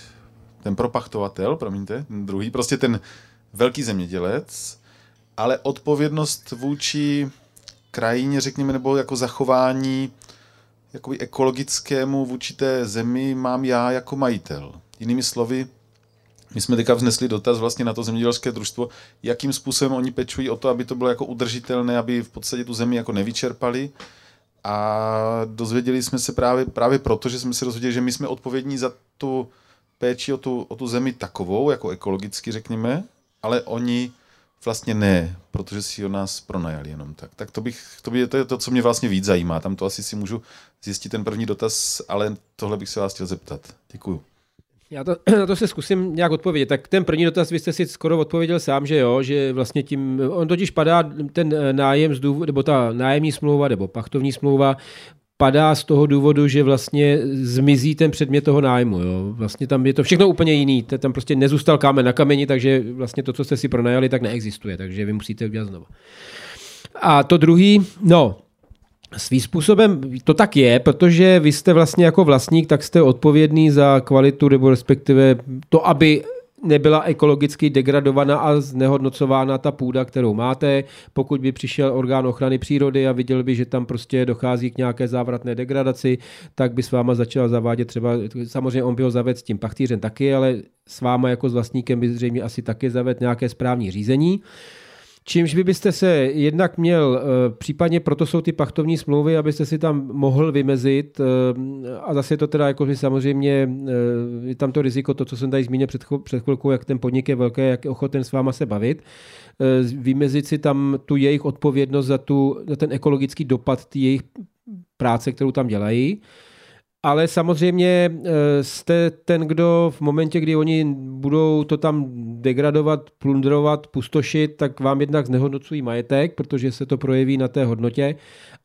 ten propachtovatel, promiňte, ten druhý, prostě ten velký zemědělec, ale odpovědnost vůči krajině, řekněme, nebo jako zachování jakoby ekologickému vůči té zemi mám já jako majitel. Jinými slovy, my jsme teďka vznesli dotaz vlastně na to zemědělské družstvo, jakým způsobem oni pečují o to, aby to bylo jako udržitelné, aby v podstatě tu zemi jako nevyčerpali. A dozvěděli jsme se právě, právě proto, že jsme se dozvěděli, že my jsme odpovědní za tu péči o tu, o tu zemi takovou, jako ekologicky řekněme, ale oni vlastně ne, protože si o nás pronajali jenom tak. Tak to, bych, to, by, to je to, co mě vlastně víc zajímá. Tam to asi si můžu zjistit ten první dotaz, ale tohle bych se vás chtěl zeptat. Děkuju. Já to, na to se zkusím nějak odpovědět. Tak ten první dotaz, vy jste si skoro odpověděl sám, že jo, že vlastně tím, on totiž padá ten eh, nájem z důvodu, nebo ta nájemní smlouva, nebo pachtovní smlouva, padá z toho důvodu, že vlastně zmizí ten předmět toho nájmu. Jo. Vlastně tam je to všechno úplně jiný. Tam prostě nezůstal kámen na kameni, takže vlastně to, co jste si pronajali, tak neexistuje. Takže vy musíte udělat znovu. A to druhý, no, Svým způsobem to tak je, protože vy jste vlastně jako vlastník, tak jste odpovědný za kvalitu, nebo respektive to, aby nebyla ekologicky degradovaná a znehodnocována ta půda, kterou máte. Pokud by přišel orgán ochrany přírody a viděl by, že tam prostě dochází k nějaké závratné degradaci, tak by s váma začal zavádět třeba, samozřejmě on by ho zaved s tím pachtýřem taky, ale s váma jako s vlastníkem by zřejmě asi taky zaved nějaké správní řízení. Čímž by byste se jednak měl, eh, případně proto jsou ty pachtovní smlouvy, abyste si tam mohl vymezit eh, a zase je to teda jako, že samozřejmě eh, je tam to riziko, to, co jsem tady zmínil před, před chvilkou, jak ten podnik je velký, jak je ochoten s váma se bavit, vymezit si tam tu jejich odpovědnost za, tu, za ten ekologický dopad té jejich práce, kterou tam dělají ale samozřejmě eh, jste ten, kdo v momentě, kdy oni budou to tam degradovat, plundrovat, pustošit, tak vám jednak znehodnocují majetek, protože se to projeví na té hodnotě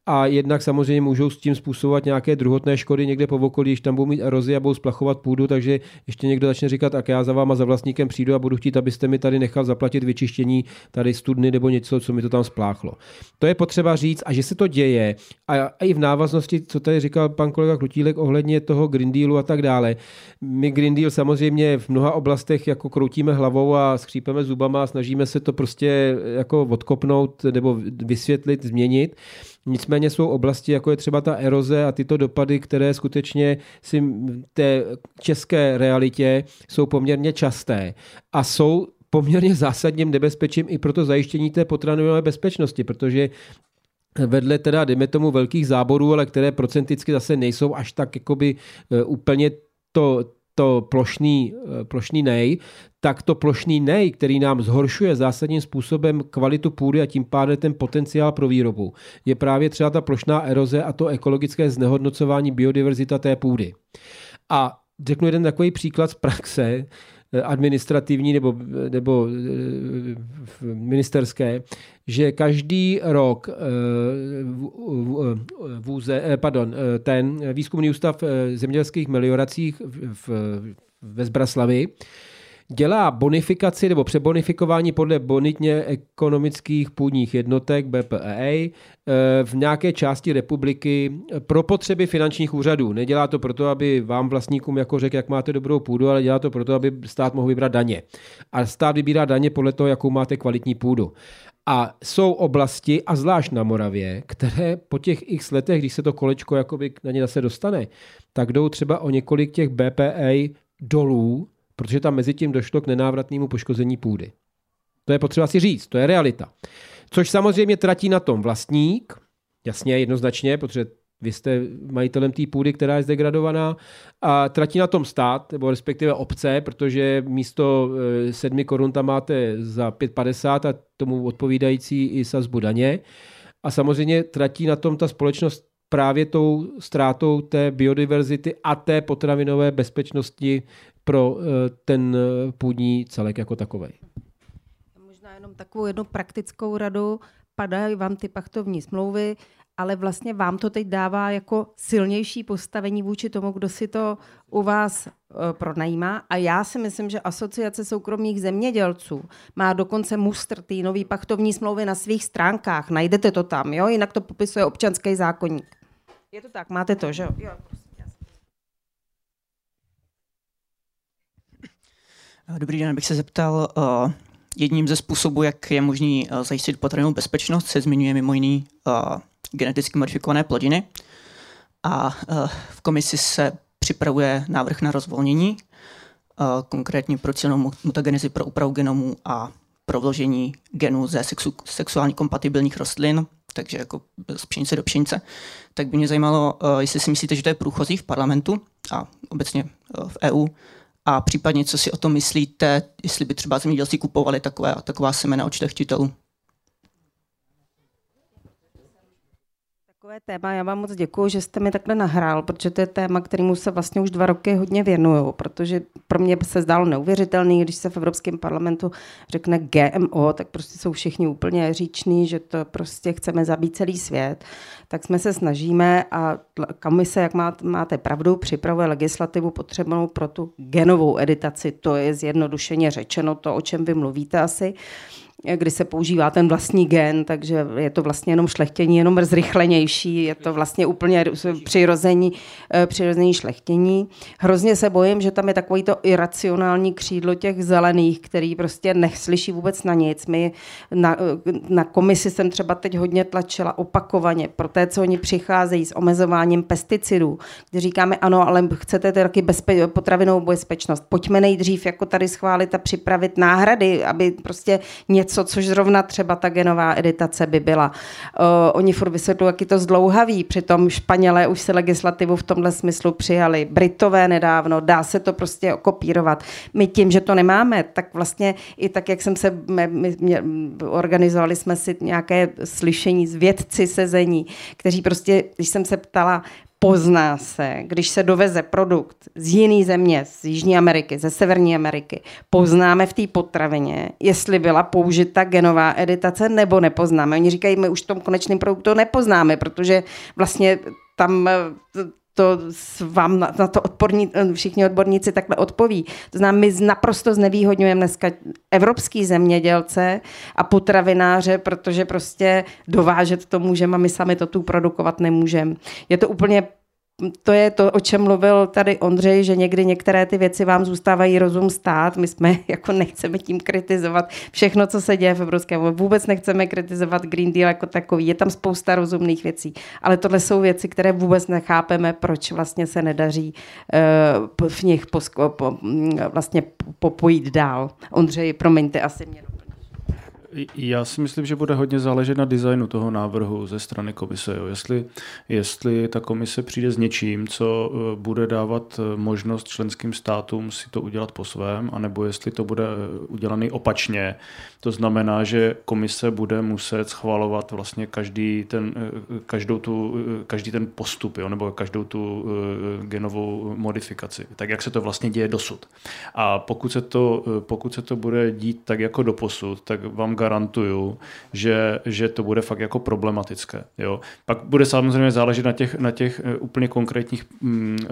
a jednak samozřejmě můžou s tím způsobovat nějaké druhotné škody někde po okolí, když tam budou mít erozi a budou splachovat půdu, takže ještě někdo začne říkat, tak já za váma za vlastníkem přijdu a budu chtít, abyste mi tady nechal zaplatit vyčištění tady studny nebo něco, co mi to tam spláchlo. To je potřeba říct a že se to děje a, i v návaznosti, co tady říkal pan kolega Klutílek ohledně toho Green Dealu a tak dále. My Green Deal samozřejmě v mnoha oblastech jako kroutíme hlavou a skřípeme zubama a snažíme se to prostě jako odkopnout nebo vysvětlit, změnit. Nicméně jsou oblasti, jako je třeba ta eroze a tyto dopady, které skutečně si té české realitě jsou poměrně časté a jsou poměrně zásadním nebezpečím i pro to zajištění té potravinové bezpečnosti, protože vedle teda, dejme tomu, velkých záborů, ale které procenticky zase nejsou až tak jakoby e, úplně to, to plošný, e, plošný nej, tak to plošný nej, který nám zhoršuje zásadním způsobem kvalitu půdy a tím pádem ten potenciál pro výrobu, je právě třeba ta plošná eroze a to ekologické znehodnocování biodiverzita té půdy. A řeknu jeden takový příklad z praxe, eh, administrativní nebo, nebo eh, ministerské, že každý rok eh, vůze, pardon, ten výzkumný ústav zemědělských melioracích v, ve Zbraslavi dělá bonifikaci nebo přebonifikování podle bonitně ekonomických půdních jednotek BPEA v nějaké části republiky pro potřeby finančních úřadů. Nedělá to proto, aby vám vlastníkům jako řekl, jak máte dobrou půdu, ale dělá to proto, aby stát mohl vybrat daně. A stát vybírá daně podle toho, jakou máte kvalitní půdu. A jsou oblasti, a zvlášť na Moravě, které po těch x letech, když se to kolečko jakoby na ně zase dostane, tak jdou třeba o několik těch BPA dolů, protože tam mezi tím došlo k nenávratnému poškození půdy. To je potřeba si říct, to je realita. Což samozřejmě tratí na tom vlastník, jasně, jednoznačně, protože vy jste majitelem té půdy, která je zdegradovaná a tratí na tom stát, nebo respektive obce, protože místo 7 eh, korun tam máte za 5,50 a tomu odpovídající i sazbu daně. A samozřejmě tratí na tom ta společnost právě tou ztrátou té biodiverzity a té potravinové bezpečnosti pro eh, ten eh, půdní celek jako takový. Možná jenom takovou jednu praktickou radu. Padají vám ty pachtovní smlouvy, ale vlastně vám to teď dává jako silnější postavení vůči tomu, kdo si to u vás uh, pronajímá. A já si myslím, že Asociace soukromých zemědělců má dokonce mustr té nový pachtovní smlouvy na svých stránkách. Najdete to tam, jo? Jinak to popisuje občanský zákonník. Je to tak, máte to, že jo? Dobrý den, bych se zeptal, uh, jedním ze způsobů, jak je možný uh, zajistit potravinovou bezpečnost, se zmiňuje mimo jiný uh, geneticky modifikované plodiny. A v komisi se připravuje návrh na rozvolnění, konkrétně pro cílenou mutagenezi pro úpravu genomů a pro vložení genů ze sexu, sexuálně kompatibilních rostlin, takže jako z pšenice do pšenice. Tak by mě zajímalo, jestli si myslíte, že to je průchozí v parlamentu a obecně v EU, a případně, co si o tom myslíte, jestli by třeba zemědělci kupovali takové, taková semena od šlechtitelů. Takové téma, já vám moc děkuji, že jste mi takhle nahrál, protože to je téma, kterému se vlastně už dva roky hodně věnuju, protože pro mě se zdálo neuvěřitelný, když se v Evropském parlamentu řekne GMO, tak prostě jsou všichni úplně říční, že to prostě chceme zabít celý svět. Tak jsme se snažíme a komise, jak máte pravdu, připravuje legislativu potřebnou pro tu genovou editaci. To je zjednodušeně řečeno to, o čem vy mluvíte asi kdy se používá ten vlastní gen, takže je to vlastně jenom šlechtění, jenom zrychlenější, je to vlastně úplně přirození, eh, přirození šlechtění. Hrozně se bojím, že tam je takový to iracionální křídlo těch zelených, který prostě neslyší vůbec na nic. My na, eh, na komisi jsem třeba teď hodně tlačila opakovaně pro té, co oni přicházejí s omezováním pesticidů, kdy říkáme ano, ale chcete taky bezpe- potravinovou bezpečnost. Pojďme nejdřív jako tady schválit a připravit náhrady, aby prostě něco něco, což zrovna třeba ta genová editace by byla. Uh, oni furt vysvětlují, jak je to zdlouhavý, přitom Španělé už si legislativu v tomhle smyslu přijali, Britové nedávno, dá se to prostě kopírovat. My tím, že to nemáme, tak vlastně i tak, jak jsem se, my, my, organizovali jsme si nějaké slyšení z vědci sezení, kteří prostě, když jsem se ptala, pozná se, když se doveze produkt z jiné země, z Jižní Ameriky, ze Severní Ameriky, poznáme v té potravině, jestli byla použita genová editace nebo nepoznáme. Oni říkají, my už v tom konečném produktu nepoznáme, protože vlastně tam to vám na, na to odporní, všichni odborníci takhle odpoví. To znamená, my naprosto znevýhodňujeme dneska evropský zemědělce a potravináře, protože prostě dovážet to můžeme a my sami to tu produkovat nemůžeme. Je to úplně to je to, o čem mluvil tady Ondřej, že někdy některé ty věci vám zůstávají rozum stát. My jsme jako nechceme tím kritizovat všechno, co se děje v Evropské unii. Vůbec nechceme kritizovat Green Deal jako takový. Je tam spousta rozumných věcí. Ale tohle jsou věci, které vůbec nechápeme, proč vlastně se nedaří uh, v nich posko, po, vlastně popojít dál. Ondřej, promiňte, asi mě já si myslím, že bude hodně záležet na designu toho návrhu ze strany komise. Jo. Jestli, jestli ta komise přijde s něčím, co eh, bude dávat eh, možnost členským státům si to udělat po svém, anebo jestli to bude eh, udělaný opačně. To znamená, že komise bude muset schvalovat vlastně každý ten, každou tu, každý ten postup, jo, nebo každou tu genovou modifikaci, tak jak se to vlastně děje dosud. A pokud se to, pokud se to bude dít tak jako doposud, tak vám garantuju, že, že to bude fakt jako problematické. Jo. Pak bude samozřejmě záležet na těch, na těch eh, úplně konkrétních mm, eh,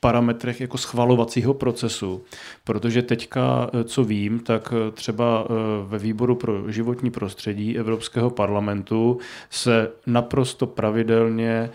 parametrech jako schvalovacího procesu, protože teďka, eh, co vím, tak třeba ve výboru pro životní prostředí Evropského parlamentu se naprosto pravidelně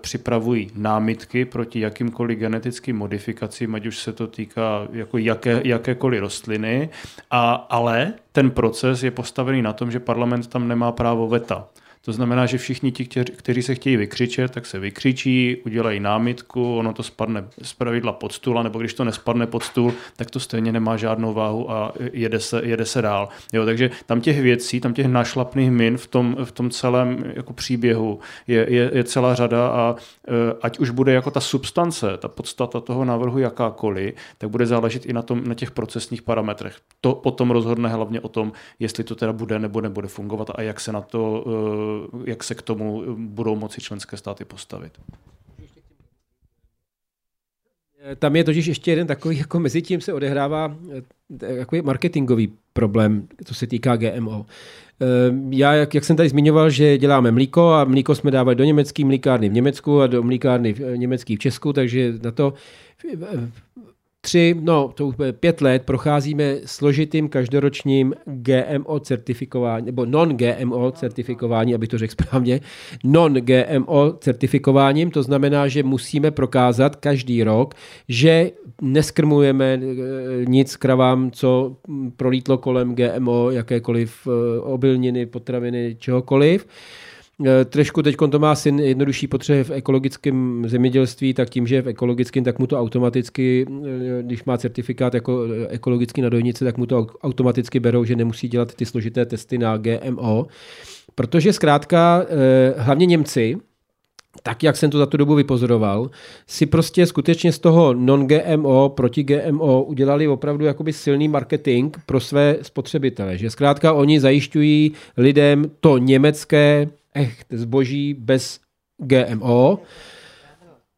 připravují námitky proti jakýmkoliv genetickým modifikacím, ať už se to týká jako jaké, jakékoliv rostliny, a, ale ten proces je postavený na tom, že parlament tam nemá právo veta. To znamená, že všichni ti, kteří se chtějí vykřičet, tak se vykřičí, udělají námitku, ono to spadne z pravidla pod stůl, nebo když to nespadne pod stůl, tak to stejně nemá žádnou váhu a jede se, jede se dál. Jo, takže tam těch věcí, tam těch našlapných min v tom, v tom celém jako příběhu je, je, je celá řada a e, ať už bude jako ta substance, ta podstata toho návrhu jakákoliv, tak bude záležet i na, tom, na těch procesních parametrech. To potom rozhodne hlavně o tom, jestli to teda bude nebo nebude fungovat a jak se na to e, jak se k tomu budou moci členské státy postavit. Tam je totiž ještě jeden takový, jako mezi tím se odehrává takový marketingový problém, co se týká GMO. Já, jak, jak jsem tady zmiňoval, že děláme mlíko a mlíko jsme dávali do německé mlíkárny v Německu a do mlíkárny v německý v Česku, takže na to tři, no to už bude pět let, procházíme složitým každoročním GMO certifikování, nebo non-GMO certifikování, aby to řekl správně, non-GMO certifikováním, to znamená, že musíme prokázat každý rok, že neskrmujeme eh, nic kravám, co prolítlo kolem GMO, jakékoliv eh, obilniny, potraviny, čehokoliv. Eh, trošku teď to má syn jednodušší potřeby v ekologickém zemědělství, tak tím, že je v ekologickém, tak mu to automaticky, eh, když má certifikát jako eh, ekologický na dojnice, tak mu to automaticky berou, že nemusí dělat ty složité testy na GMO. Protože zkrátka hlavně Němci, tak, jak jsem to za tu dobu vypozoroval, si prostě skutečně z toho non-GMO proti GMO udělali opravdu jakoby silný marketing pro své spotřebitele. Že zkrátka oni zajišťují lidem to německé echt zboží bez GMO.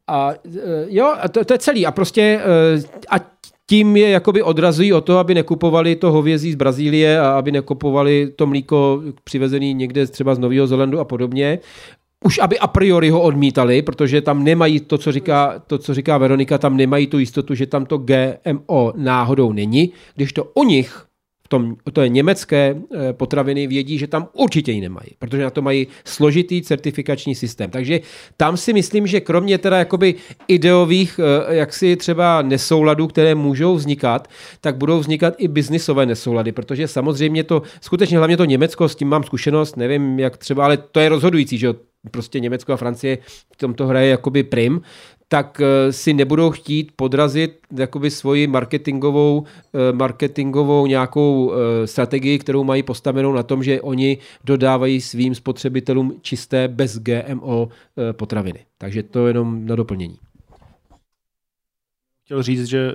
A e, jo, a to, to je celý. A prostě e, a tím je jakoby odrazují o to, aby nekupovali to hovězí z Brazílie a aby nekupovali to mlíko přivezený někde třeba z Nového Zelandu a podobně. Už aby a priori ho odmítali, protože tam nemají to, co říká, to, co říká Veronika, tam nemají tu jistotu, že tam to GMO náhodou není, když to u nich tom, to je německé eh, potraviny, vědí, že tam určitě ji nemají, protože na to mají složitý certifikační systém. Takže tam si myslím, že kromě teda jakoby ideových eh, jaksi třeba nesouladů, které můžou vznikat, tak budou vznikat i biznisové nesoulady, protože samozřejmě to, skutečně hlavně to Německo, s tím mám zkušenost, nevím jak třeba, ale to je rozhodující, že prostě Německo a Francie v tomto hraje jakoby prim, tak eh, si nebudou chtít podrazit jakoby svoji marketingovou, eh, marketingovou nějakou eh, strategii, kterou mají postavenou na tom, že oni dodávají svým spotřebitelům čisté bez GMO potraviny. Takže to jenom na doplnění. Chtěl říct, že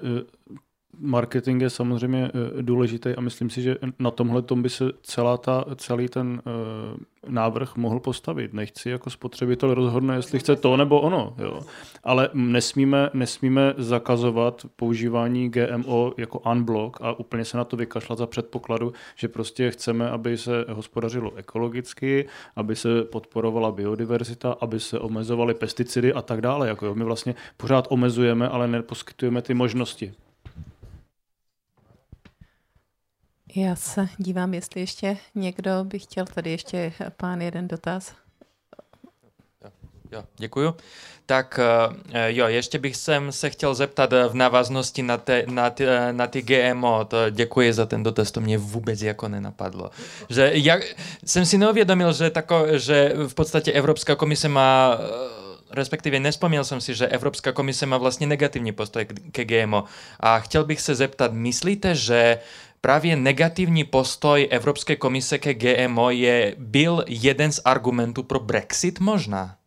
marketing je samozřejmě eh, důležitý a myslím si, že na tomhle tom by se celá ta, celý ten uh, návrh mohl postavit. Nechci jako spotřebitel rozhodne, jestli chce to nebo ono. Jo. Ale nesmíme, nesmíme zakazovat používání GMO jako unblock a úplně se na to vykašlat za předpokladu, že prostě chceme, aby se hospodařilo ekologicky, aby se podporovala biodiverzita, aby se omezovaly pesticidy a tak dále. Jako jo. My vlastně pořád omezujeme, ale neposkytujeme ty možnosti. Já se dívám, jestli ještě někdo by chtěl tady ještě pán jeden dotaz. Jo, děkuju. Tak eh, jo, ještě bych sem se chtěl zeptat v návaznosti na, te, na, ty, na ty GMO. To děkuji za ten dotaz, to mě vůbec jako nenapadlo. Že jak, jsem si neuvědomil, že, tako, že v podstatě Evropská komise má respektive nespomněl jsem si, že Evropská komise má vlastně negativní postoj ke GMO. A chtěl bych se zeptat, myslíte, že právě negativní postoj Evropské komise ke GMO je, byl jeden z argumentů pro Brexit možná?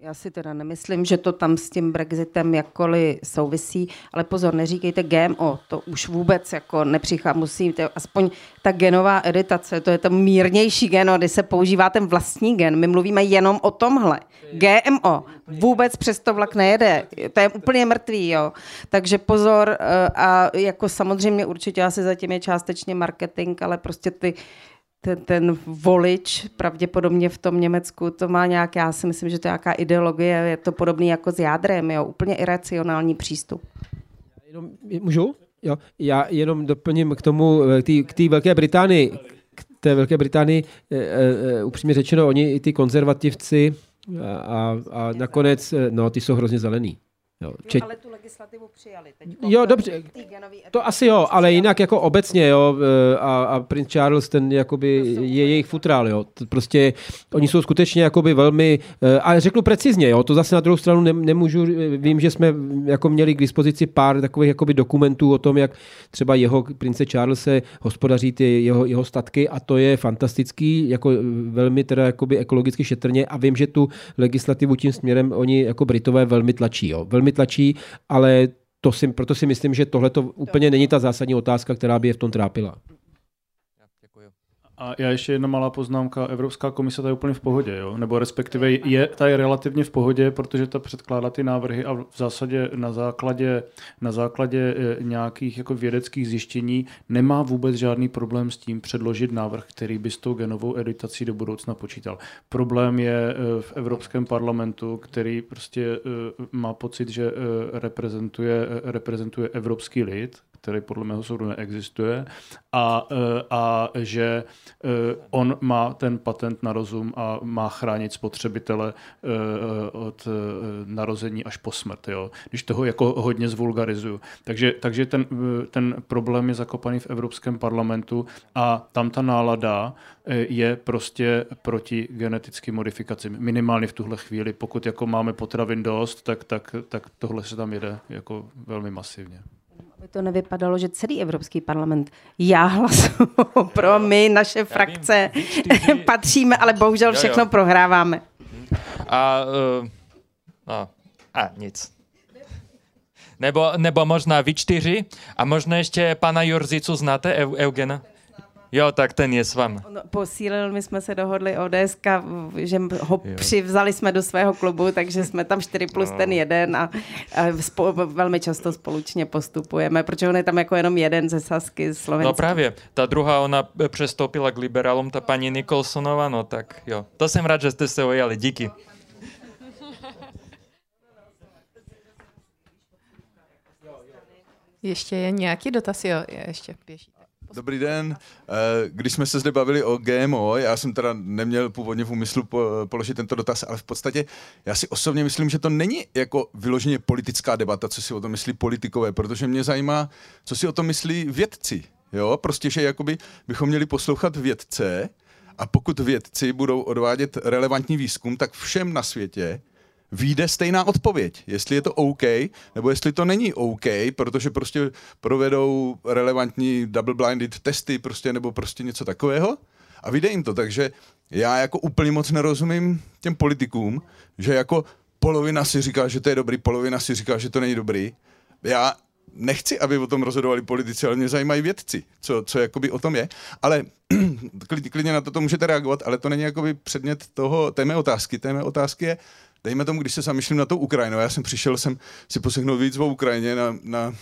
Já si teda nemyslím, že to tam s tím Brexitem jakkoliv souvisí, ale pozor, neříkejte GMO, to už vůbec jako nepřichází, musíte, aspoň ta genová editace, to je to mírnější geno, kdy se používá ten vlastní gen, my mluvíme jenom o tomhle. GMO vůbec přes to vlak nejede, to je úplně mrtvý, jo. Takže pozor eh, a jako samozřejmě určitě asi zatím je částečně marketing, ale prostě ty ten, ten volič pravděpodobně v tom Německu to má nějak, já si myslím, že to je nějaká ideologie, je to podobný jako s jádrem, jo, úplně iracionální přístup. Jenom, můžu? Jo, já jenom doplním k tomu, eh, k té Velké Británii, k té Velké Británii, e, e, upřímně řečeno, oni i ty konzervativci a, a, a nakonec, no, ty jsou hrozně zelený. Jo, čet... ale tu legislativu přijali teď. Jo, dobře. To asi jo, ale jinak jako obecně, jo, eh, a, a Prince Charles, ten jakoby je jejich futrál, jo. Prostě, oni jsou skutečně jakoby velmi, eh, a řeknu precizně, jo, to zase na druhou stranu ne, nemůžu, vím, že jsme jako měli k dispozici pár takových jakoby dokumentů o tom, jak třeba jeho prince se hospodaří ty jeho, jeho statky a to je fantastický, jako velmi teda jakoby ekologicky šetrně a vím, že tu legislativu tím směrem oni jako Britové velmi tlačí, jo. Velmi tlačí, ale to si, proto si myslím, že tohle to úplně není ta zásadní otázka, která by je v tom trápila. A já ještě jedna malá poznámka. Evropská komise ta je úplně v pohodě, jo? nebo respektive je, ta je relativně v pohodě, protože ta předkládá ty návrhy a v zásadě na základě, na základě e, nějakých jako vědeckých zjištění nemá vůbec žádný problém s tím předložit návrh, který by s tou genovou editací do budoucna počítal. Problém je e, v Evropském parlamentu, který prostě e, má pocit, že reprezentuje, reprezentuje evropský lid, který podle mého soudu neexistuje, a, e, a že e, on má ten patent na rozum a má chránit spotřebitele e, od narození až po smrt. Jo? Když toho jako hodně zvulgarizuju. Takže, takže ten, ten problém je zakopaný v Evropském parlamentu a tam ta nálada je prostě proti genetickým modifikacím. Minimálně v tuhle chvíli. Pokud jako máme potravin dost, tak, tak, tak tohle se tam jede jako velmi masivně aby to nevypadalo, že celý Evropský parlament, já hlasuju pro my, naše frakce, patříme, ale bohužel všechno jo, jo. prohráváme. A, uh, no, a nic. Nebo, nebo možná vy čtyři a možná ještě pana Jurzicu znáte, Eugena? Jo, tak ten je s vámi. Posílil, my jsme se dohodli o DSK, že ho jo. přivzali jsme do svého klubu, takže jsme tam 4 plus no. ten jeden a, a spo, velmi často společně postupujeme, protože on je tam jako jenom jeden ze Sasky z Slovenska. No právě, ta druhá, ona přestoupila k liberálům, ta paní Nikolsonová, no tak jo. To jsem rád, že jste se ojali, díky. Ještě je nějaký dotaz, jo, je ještě běží. Dobrý den. Eh, když jsme se zde bavili o GMO, já jsem teda neměl původně v úmyslu položit tento dotaz, ale v podstatě já si osobně myslím, že to není jako vyloženě politická debata, co si o tom myslí politikové, protože mě zajímá, co si o tom myslí vědci. Jo, prostě, že jakoby bychom měli poslouchat vědce a pokud vědci budou odvádět relevantní výzkum, tak všem na světě vyjde stejná odpověď, jestli je to OK, nebo jestli to není OK, protože prostě provedou relevantní double-blinded testy prostě, nebo prostě něco takového a vyjde jim to. Takže já jako úplně moc nerozumím těm politikům, že jako polovina si říká, že to je dobrý, polovina si říká, že to není dobrý. Já nechci, aby o tom rozhodovali politici, ale mě zajímají vědci, co, co jakoby o tom je. Ale klidně na to, to můžete reagovat, ale to není jakoby předmět toho, té mé otázky. Té mé otázky je, dejme tomu, když se zamýšlím na tou Ukrajinu, já jsem přišel jsem si poslechnout víc o Ukrajině, na, na,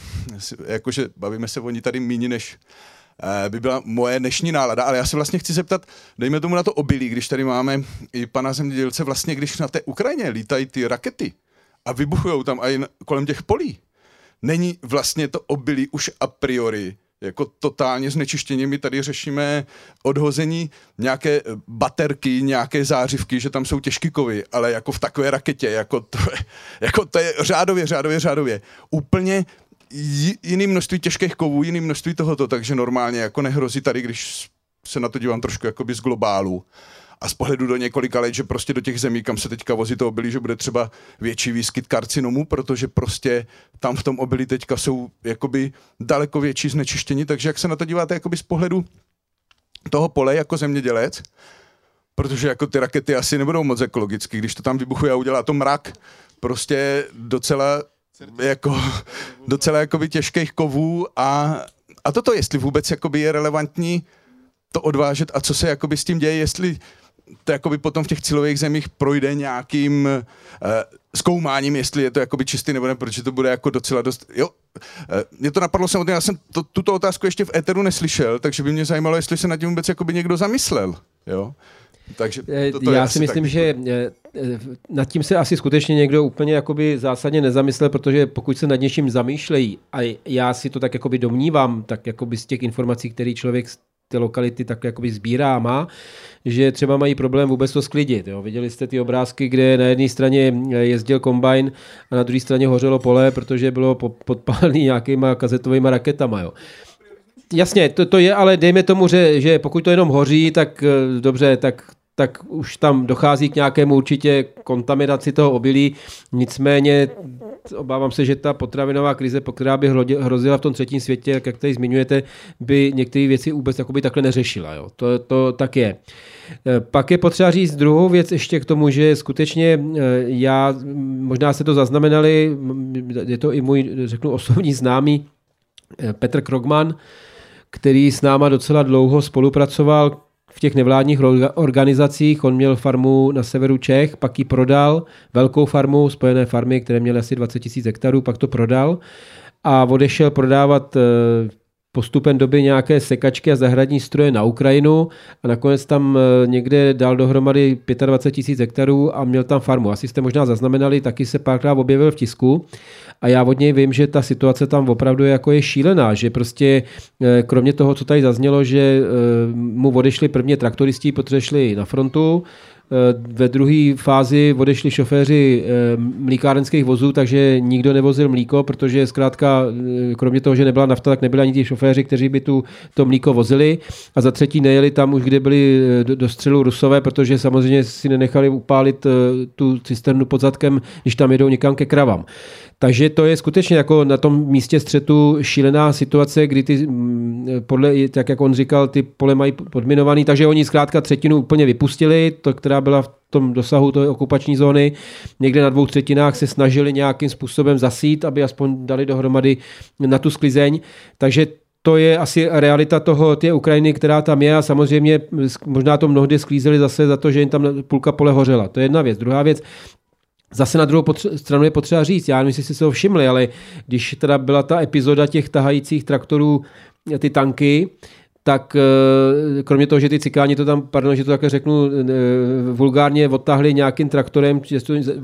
jakože bavíme se o ní tady méně než eh, by byla moje dnešní nálada, ale já se vlastně chci zeptat, dejme tomu na to obilí, když tady máme i pana zemědělce, vlastně když na té Ukrajině lítají ty rakety a vybuchují tam i kolem těch polí, není vlastně to obilí už a priori jako totálně znečištění. My tady řešíme odhození nějaké baterky, nějaké zářivky, že tam jsou těžký kovy, ale jako v takové raketě, jako to, jako to je řádově, řádově, řádově. Úplně jiný množství těžkých kovů, jiný množství tohoto, takže normálně jako nehrozí tady, když se na to dívám trošku jakoby z globálu, a z pohledu do několika let, že prostě do těch zemí, kam se teďka vozí to obilí, že bude třeba větší výskyt karcinomu, protože prostě tam v tom obilí teďka jsou jakoby daleko větší znečištění, takže jak se na to díváte jakoby z pohledu toho pole jako zemědělec, protože jako ty rakety asi nebudou moc ekologicky, když to tam vybuchuje a udělá to mrak, prostě docela jako docela jakoby těžkých kovů a, a toto, jestli vůbec jakoby je relevantní to odvážet a co se jakoby s tím děje, jestli to jakoby potom v těch cílových zemích projde nějakým uh, zkoumáním, jestli je to jakoby čistý nebo ne, protože to bude jako docela dost... Jo, uh, mě to napadlo samotně, já jsem to, tuto otázku ještě v éteru neslyšel, takže by mě zajímalo, jestli se nad tím vůbec jakoby někdo zamyslel. Jo? Takže to, to Já si myslím, tak... že nad tím se asi skutečně někdo úplně jakoby zásadně nezamyslel, protože pokud se nad něčím zamýšlejí, a já si to tak jakoby domnívám, tak jakoby z těch informací, které člověk ty lokality tak jakoby sbírá a má, že třeba mají problém vůbec to sklidit. Jo. Viděli jste ty obrázky, kde na jedné straně jezdil kombajn a na druhé straně hořelo pole, protože bylo podpálené nějakýma kazetovými raketama. Jo. Jasně, to, to je, ale dejme tomu, že, že pokud to jenom hoří, tak eh, dobře, tak tak už tam dochází k nějakému určitě kontaminaci toho obilí. Nicméně obávám se, že ta potravinová krize, která by hrozila v tom třetím světě, jak tady zmiňujete, by některé věci vůbec takhle neřešila. Jo. To, to tak je. E, pak je potřeba říct druhou věc ještě k tomu, že skutečně e, já, možná se to zaznamenali, je to i můj, řeknu, osobní známý e, Petr Krogman, který s náma docela dlouho spolupracoval, v těch nevládních organizacích. On měl farmu na severu Čech, pak ji prodal, velkou farmu, spojené farmy, které měly asi 20 000 hektarů, pak to prodal a odešel prodávat eh, postupem doby nějaké sekačky a zahradní stroje na Ukrajinu a nakonec tam eh, někde dal dohromady 25 tisíc hektarů a měl tam farmu. Asi jste možná zaznamenali, taky se párkrát objevil v tisku a já od něj vím, že ta situace tam opravdu jako je šílená, že prostě eh, kromě toho, co tady zaznělo, že mu odešli prvně traktoristi, protože šli na frontu, ve druhé fázi odešli šoféři eh, mlíkárenských vozů, takže nikdo nevozil mlíko, protože zkrátka, eh, kromě toho, že nebyla nafta, tak nebyli ani ti šoféři, kteří by tu, to mlíko vozili. A za třetí nejeli tam už, kde byli do střelu rusové, protože samozřejmě si nenechali upálit tu cisternu pod zadkem, když tam jedou někam ke kravám. Takže to je skutečně jako na tom místě střetu šílená situace, kdy ty, mm, podle, tak jak on říkal, ty pole mají podminovaný, takže oni zkrátka třetinu úplně vypustili, to, která byla v tom dosahu té okupační zóny. Někde na dvou třetinách se snažili nějakým způsobem zasít, aby aspoň dali dohromady na tu sklizeň. Takže to je asi realita toho, té Ukrajiny, která tam je a samozřejmě možná to mnohdy sklízeli zase za to, že jim tam půlka pole hořela. To je jedna věc. Druhá věc, Zase na druhou stranu je potřeba říct, já nevím, jestli jste se ho všimli, ale když teda byla ta epizoda těch tahajících traktorů, ty tanky, tak eh, kromě toho, že ty cikáni to tam, pardon, že to také řeknu, eh, vulgárně odtahli nějakým traktorem,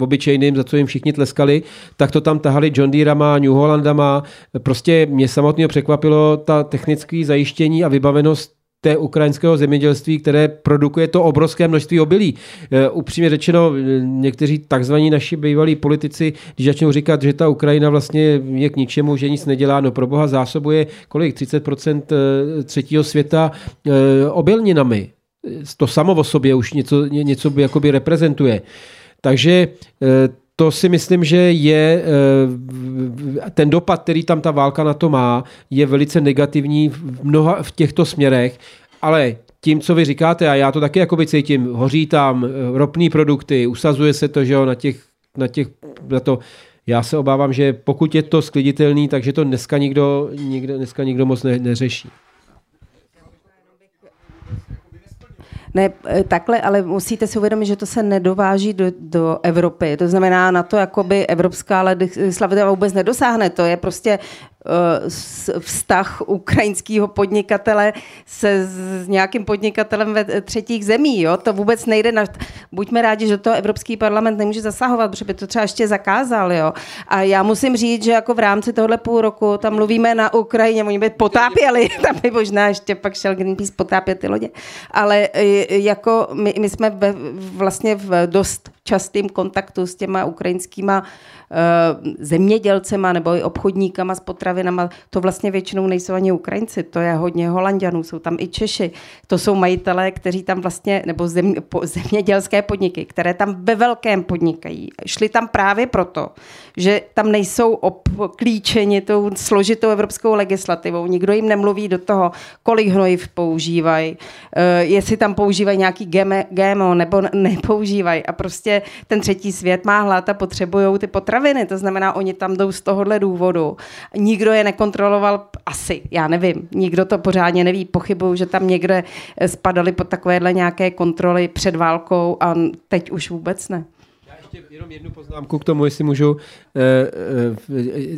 obyčejným, za co jim všichni tleskali, tak to tam tahali John Deerama, New Hollandama. Prostě mě samotného překvapilo ta technické zajištění a vybavenost té ukrajinského zemědělství, které produkuje to obrovské množství obilí. E, upřímně řečeno, někteří takzvaní naši bývalí politici, když začnou říkat, že ta Ukrajina vlastně je k ničemu, že nic nedělá, no pro boha zásobuje kolik 30% e, třetího světa e, obilninami. To samo o sobě už něco, něco by jakoby reprezentuje. Takže to si myslím, že je ten dopad, který tam ta válka na to má, je velice negativní v mnoha v těchto směrech, ale tím, co vy říkáte, a já to taky jakoby cítím, hoří tam ropné produkty, usazuje se to, že jo, na těch, na těch, na to, já se obávám, že pokud je to skliditelný, takže to dneska nikdo, nikdo, dneska nikdo moc ne, neřeší. Ne, eh, takhle, ale musíte si uvědomit, že to se nedováží do, do Evropy. To znamená, na to jakoby evropská legislativa vůbec nedosáhne. To je prostě vztah ukrajinského podnikatele se s nějakým podnikatelem ve třetích zemí. Jo? To vůbec nejde. Na... Buďme rádi, že to Evropský parlament nemůže zasahovat, protože by to třeba ještě zakázal. Jo? A já musím říct, že jako v rámci tohle půl roku tam mluvíme na Ukrajině, oni by potápěli, tam by možná ještě pak šel Greenpeace potápět ty lodě. Ale eh, jako my, my jsme ve, vlastně v dost častém kontaktu s těma ukrajinskýma uh, zemědělcema nebo i obchodníkama s potravinama, to vlastně většinou nejsou ani Ukrajinci, to je hodně Holandianů, jsou tam i Češi. To jsou majitelé, kteří tam vlastně, nebo zem, po, zemědělské podniky, které tam ve velkém podnikají. Šli tam právě proto, že tam nejsou obklíčeni tou složitou evropskou legislativou. Nikdo jim nemluví do toho, kolik hnojiv používají, uh, jestli tam používají nějaký GMO nebo nepoužívají. A prostě ten třetí svět má hlad a potřebují ty potraviny. To znamená, oni tam jdou z tohohle důvodu. Nikdo je nekontroloval, asi, já nevím, nikdo to pořádně neví. Pochybuju, že tam někde spadali pod takovéhle nějaké kontroly před válkou a teď už vůbec ne ještě jenom jednu poznámku k tomu, jestli můžu. E, e,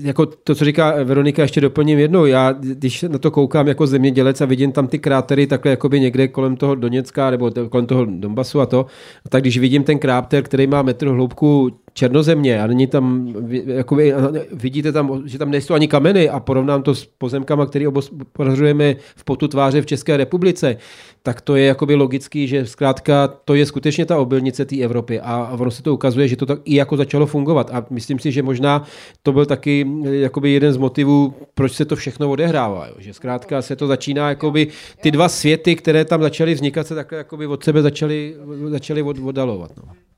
jako to, co říká Veronika, ještě doplním jednou. Já, když na to koukám jako zemědělec a vidím tam ty krátery takhle jakoby někde kolem toho Doněcka nebo kolem toho Donbasu a to, tak když vidím ten kráter, který má metr hloubku černozemě a není tam, jakoby, vidíte tam, že tam nejsou ani kameny a porovnám to s pozemkama, který obozorujeme v potu tváře v České republice, tak to je jakoby logický, že zkrátka to je skutečně ta obilnice té Evropy a ono se to ukazuje, že to tak i jako začalo fungovat a myslím si, že možná to byl taky jakoby jeden z motivů, proč se to všechno odehrává, jo? že zkrátka se to začíná, jakoby ty dva světy, které tam začaly vznikat, se takhle jakoby od sebe začaly, začaly od, oddalovat. No.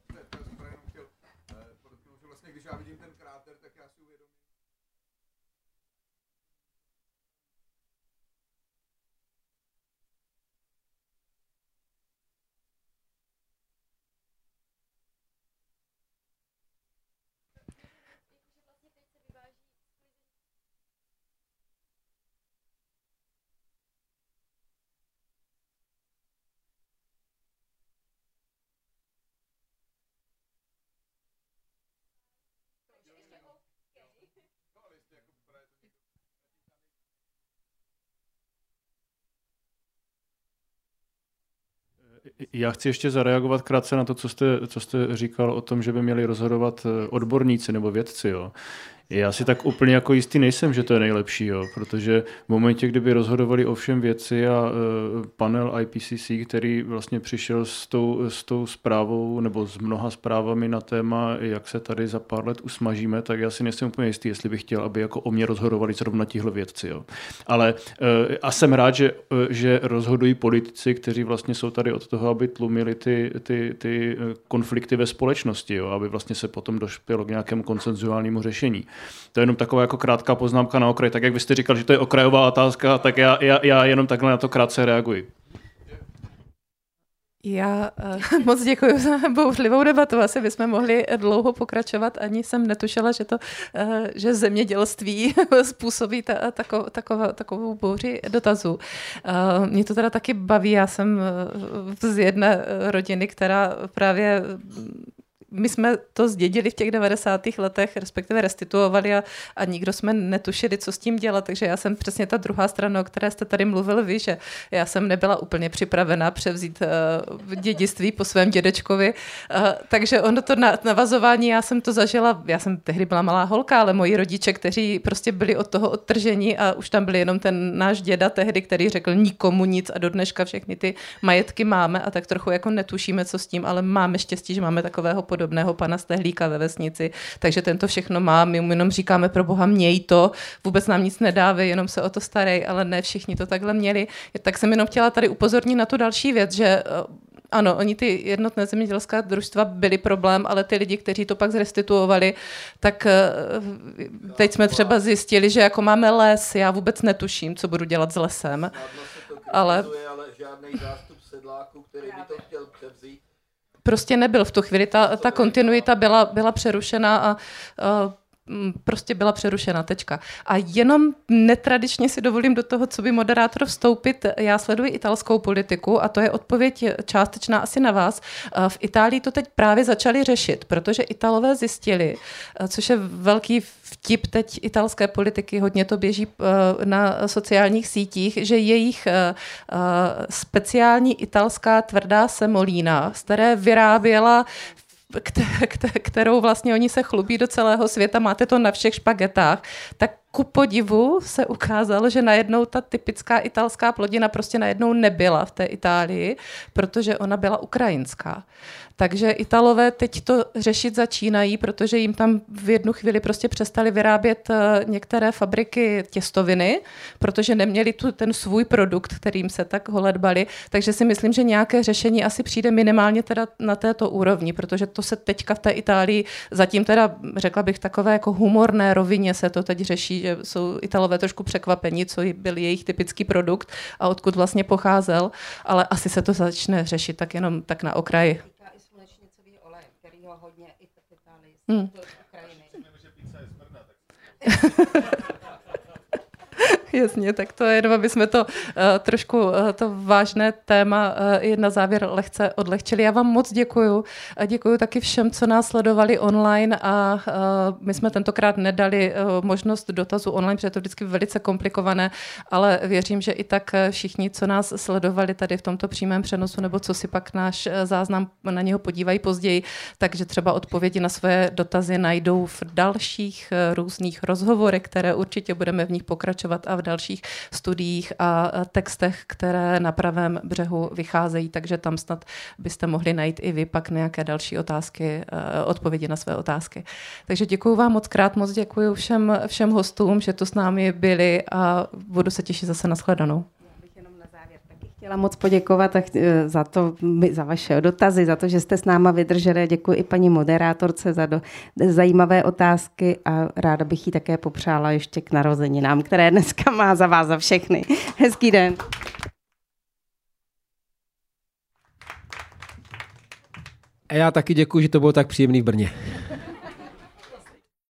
Já chci ještě zareagovat krátce na to, co jste, co jste říkal o tom, že by měli rozhodovat eh, odborníci nebo vědci. Jo. Já si tak úplně jako jistý nejsem, že to je nejlepší, jo, protože v momentě, kdyby rozhodovali o všem věci a uh, panel IPCC, který vlastně přišel s tou, s tou zprávou nebo s mnoha zprávami na téma, jak se tady za pár let usmažíme, tak já si nejsem úplně jistý, jestli bych chtěl, aby jako o mě rozhodovali zrovna tihle vědci. Jo. Ale uh, a jsem rád, že, uh, že rozhodují politici, kteří vlastně jsou tady od toho, aby tlumili ty, ty, ty konflikty ve společnosti, jo, aby vlastně se potom došpělo k nějakému konsenzuálnímu řešení. To je jenom taková jako krátká poznámka na okraj. Tak jak vy jste říkal, že to je okrajová otázka, tak já, já, já jenom takhle na to krátce reaguji. Já uh, moc děkuji za bouřlivou debatu. Asi bychom mohli dlouho pokračovat. Ani jsem netušila, že to, uh, že zemědělství způsobí ta, tako, takovou, takovou bouři dotazů. Uh, mě to teda taky baví. Já jsem z jedné rodiny, která právě my jsme to zdědili v těch 90. letech, respektive restituovali a, a nikdo jsme netušili, co s tím dělat, takže já jsem přesně ta druhá strana, o které jste tady mluvil vy, že já jsem nebyla úplně připravená převzít uh, dědictví po svém dědečkovi, uh, takže ono to na, navazování, já jsem to zažila, já jsem tehdy byla malá holka, ale moji rodiče, kteří prostě byli od toho odtržení a už tam byl jenom ten náš děda tehdy, který řekl nikomu nic a do dneška všechny ty majetky máme a tak trochu jako netušíme, co s tím, ale máme štěstí, že máme takového podobného pana Stehlíka ve vesnici, takže tento všechno má, my mu jenom říkáme pro boha měj to, vůbec nám nic nedávej, jenom se o to starej, ale ne všichni to takhle měli. Tak jsem jenom chtěla tady upozornit na tu další věc, že eh, ano, oni ty jednotné zemědělská družstva byly problém, ale ty lidi, kteří to pak zrestituovali, tak eh, teď jsme třeba zjistili, že jako máme les, já vůbec netuším, co budu dělat s lesem. Ale... ale žádný zástup sedláků, který by to chtěl převzít, prostě nebyl v tu chvíli. Ta, ta kontinuita byla, byla přerušena a uh, prostě byla přerušena, tečka. A jenom netradičně si dovolím do toho, co by moderátor vstoupit. Já sleduji italskou politiku a to je odpověď částečná asi na vás. V Itálii to teď právě začali řešit, protože Italové zjistili, což je velký vtip teď italské politiky, hodně to běží na sociálních sítích, že jejich speciální italská tvrdá semolína, z které vyráběla kterou vlastně oni se chlubí do celého světa, máte to na všech špagetách, tak ku podivu se ukázalo, že najednou ta typická italská plodina prostě najednou nebyla v té Itálii, protože ona byla ukrajinská. Takže Italové teď to řešit začínají, protože jim tam v jednu chvíli prostě přestali vyrábět eh, některé fabriky těstoviny, protože neměli tu ten svůj produkt, kterým se tak holedbali. Takže si myslím, že nějaké řešení asi přijde minimálně teda na této úrovni, protože to se teďka v té Itálii zatím teda řekla bych takové jako humorné rovině se to teď řeší, že jsou Italové trošku překvapení, co byl jejich typický produkt a odkud vlastně pocházel, ale asi se to začne řešit tak jenom tak na okraji. Hmm. Jasně, tak to je jenom, aby jsme to uh, trošku, uh, to vážné téma uh, na závěr lehce odlehčili. Já vám moc děkuju. A děkuju taky všem, co nás sledovali online a uh, my jsme tentokrát nedali uh, možnost dotazu online, protože je to vždycky velice komplikované, ale věřím, že i tak všichni, co nás sledovali tady v tomto přímém přenosu, nebo co si pak náš záznam na něho podívají později, takže třeba odpovědi na své dotazy najdou v dalších různých rozhovorech, které určitě budeme v nich pokračovat a v dalších studiích a textech, které na pravém břehu vycházejí, takže tam snad byste mohli najít i vy pak nějaké další otázky, eh, odpovědi na své otázky. Takže děkuji vám moc krát, moc děkuji všem, všem hostům, že tu s námi byli a budu se těšit zase na shledanou chtěla moc poděkovat eh, za to, za vaše dotazy, za to, že jste s náma vydrželi. Děkuji i paní moderátorce za do, zajímavé otázky a ráda bych jí také popřála ještě k narozeninám, které dneska má za vás za všechny. Hezký den. A já taky děkuji, že to bylo tak příjemný v Brně.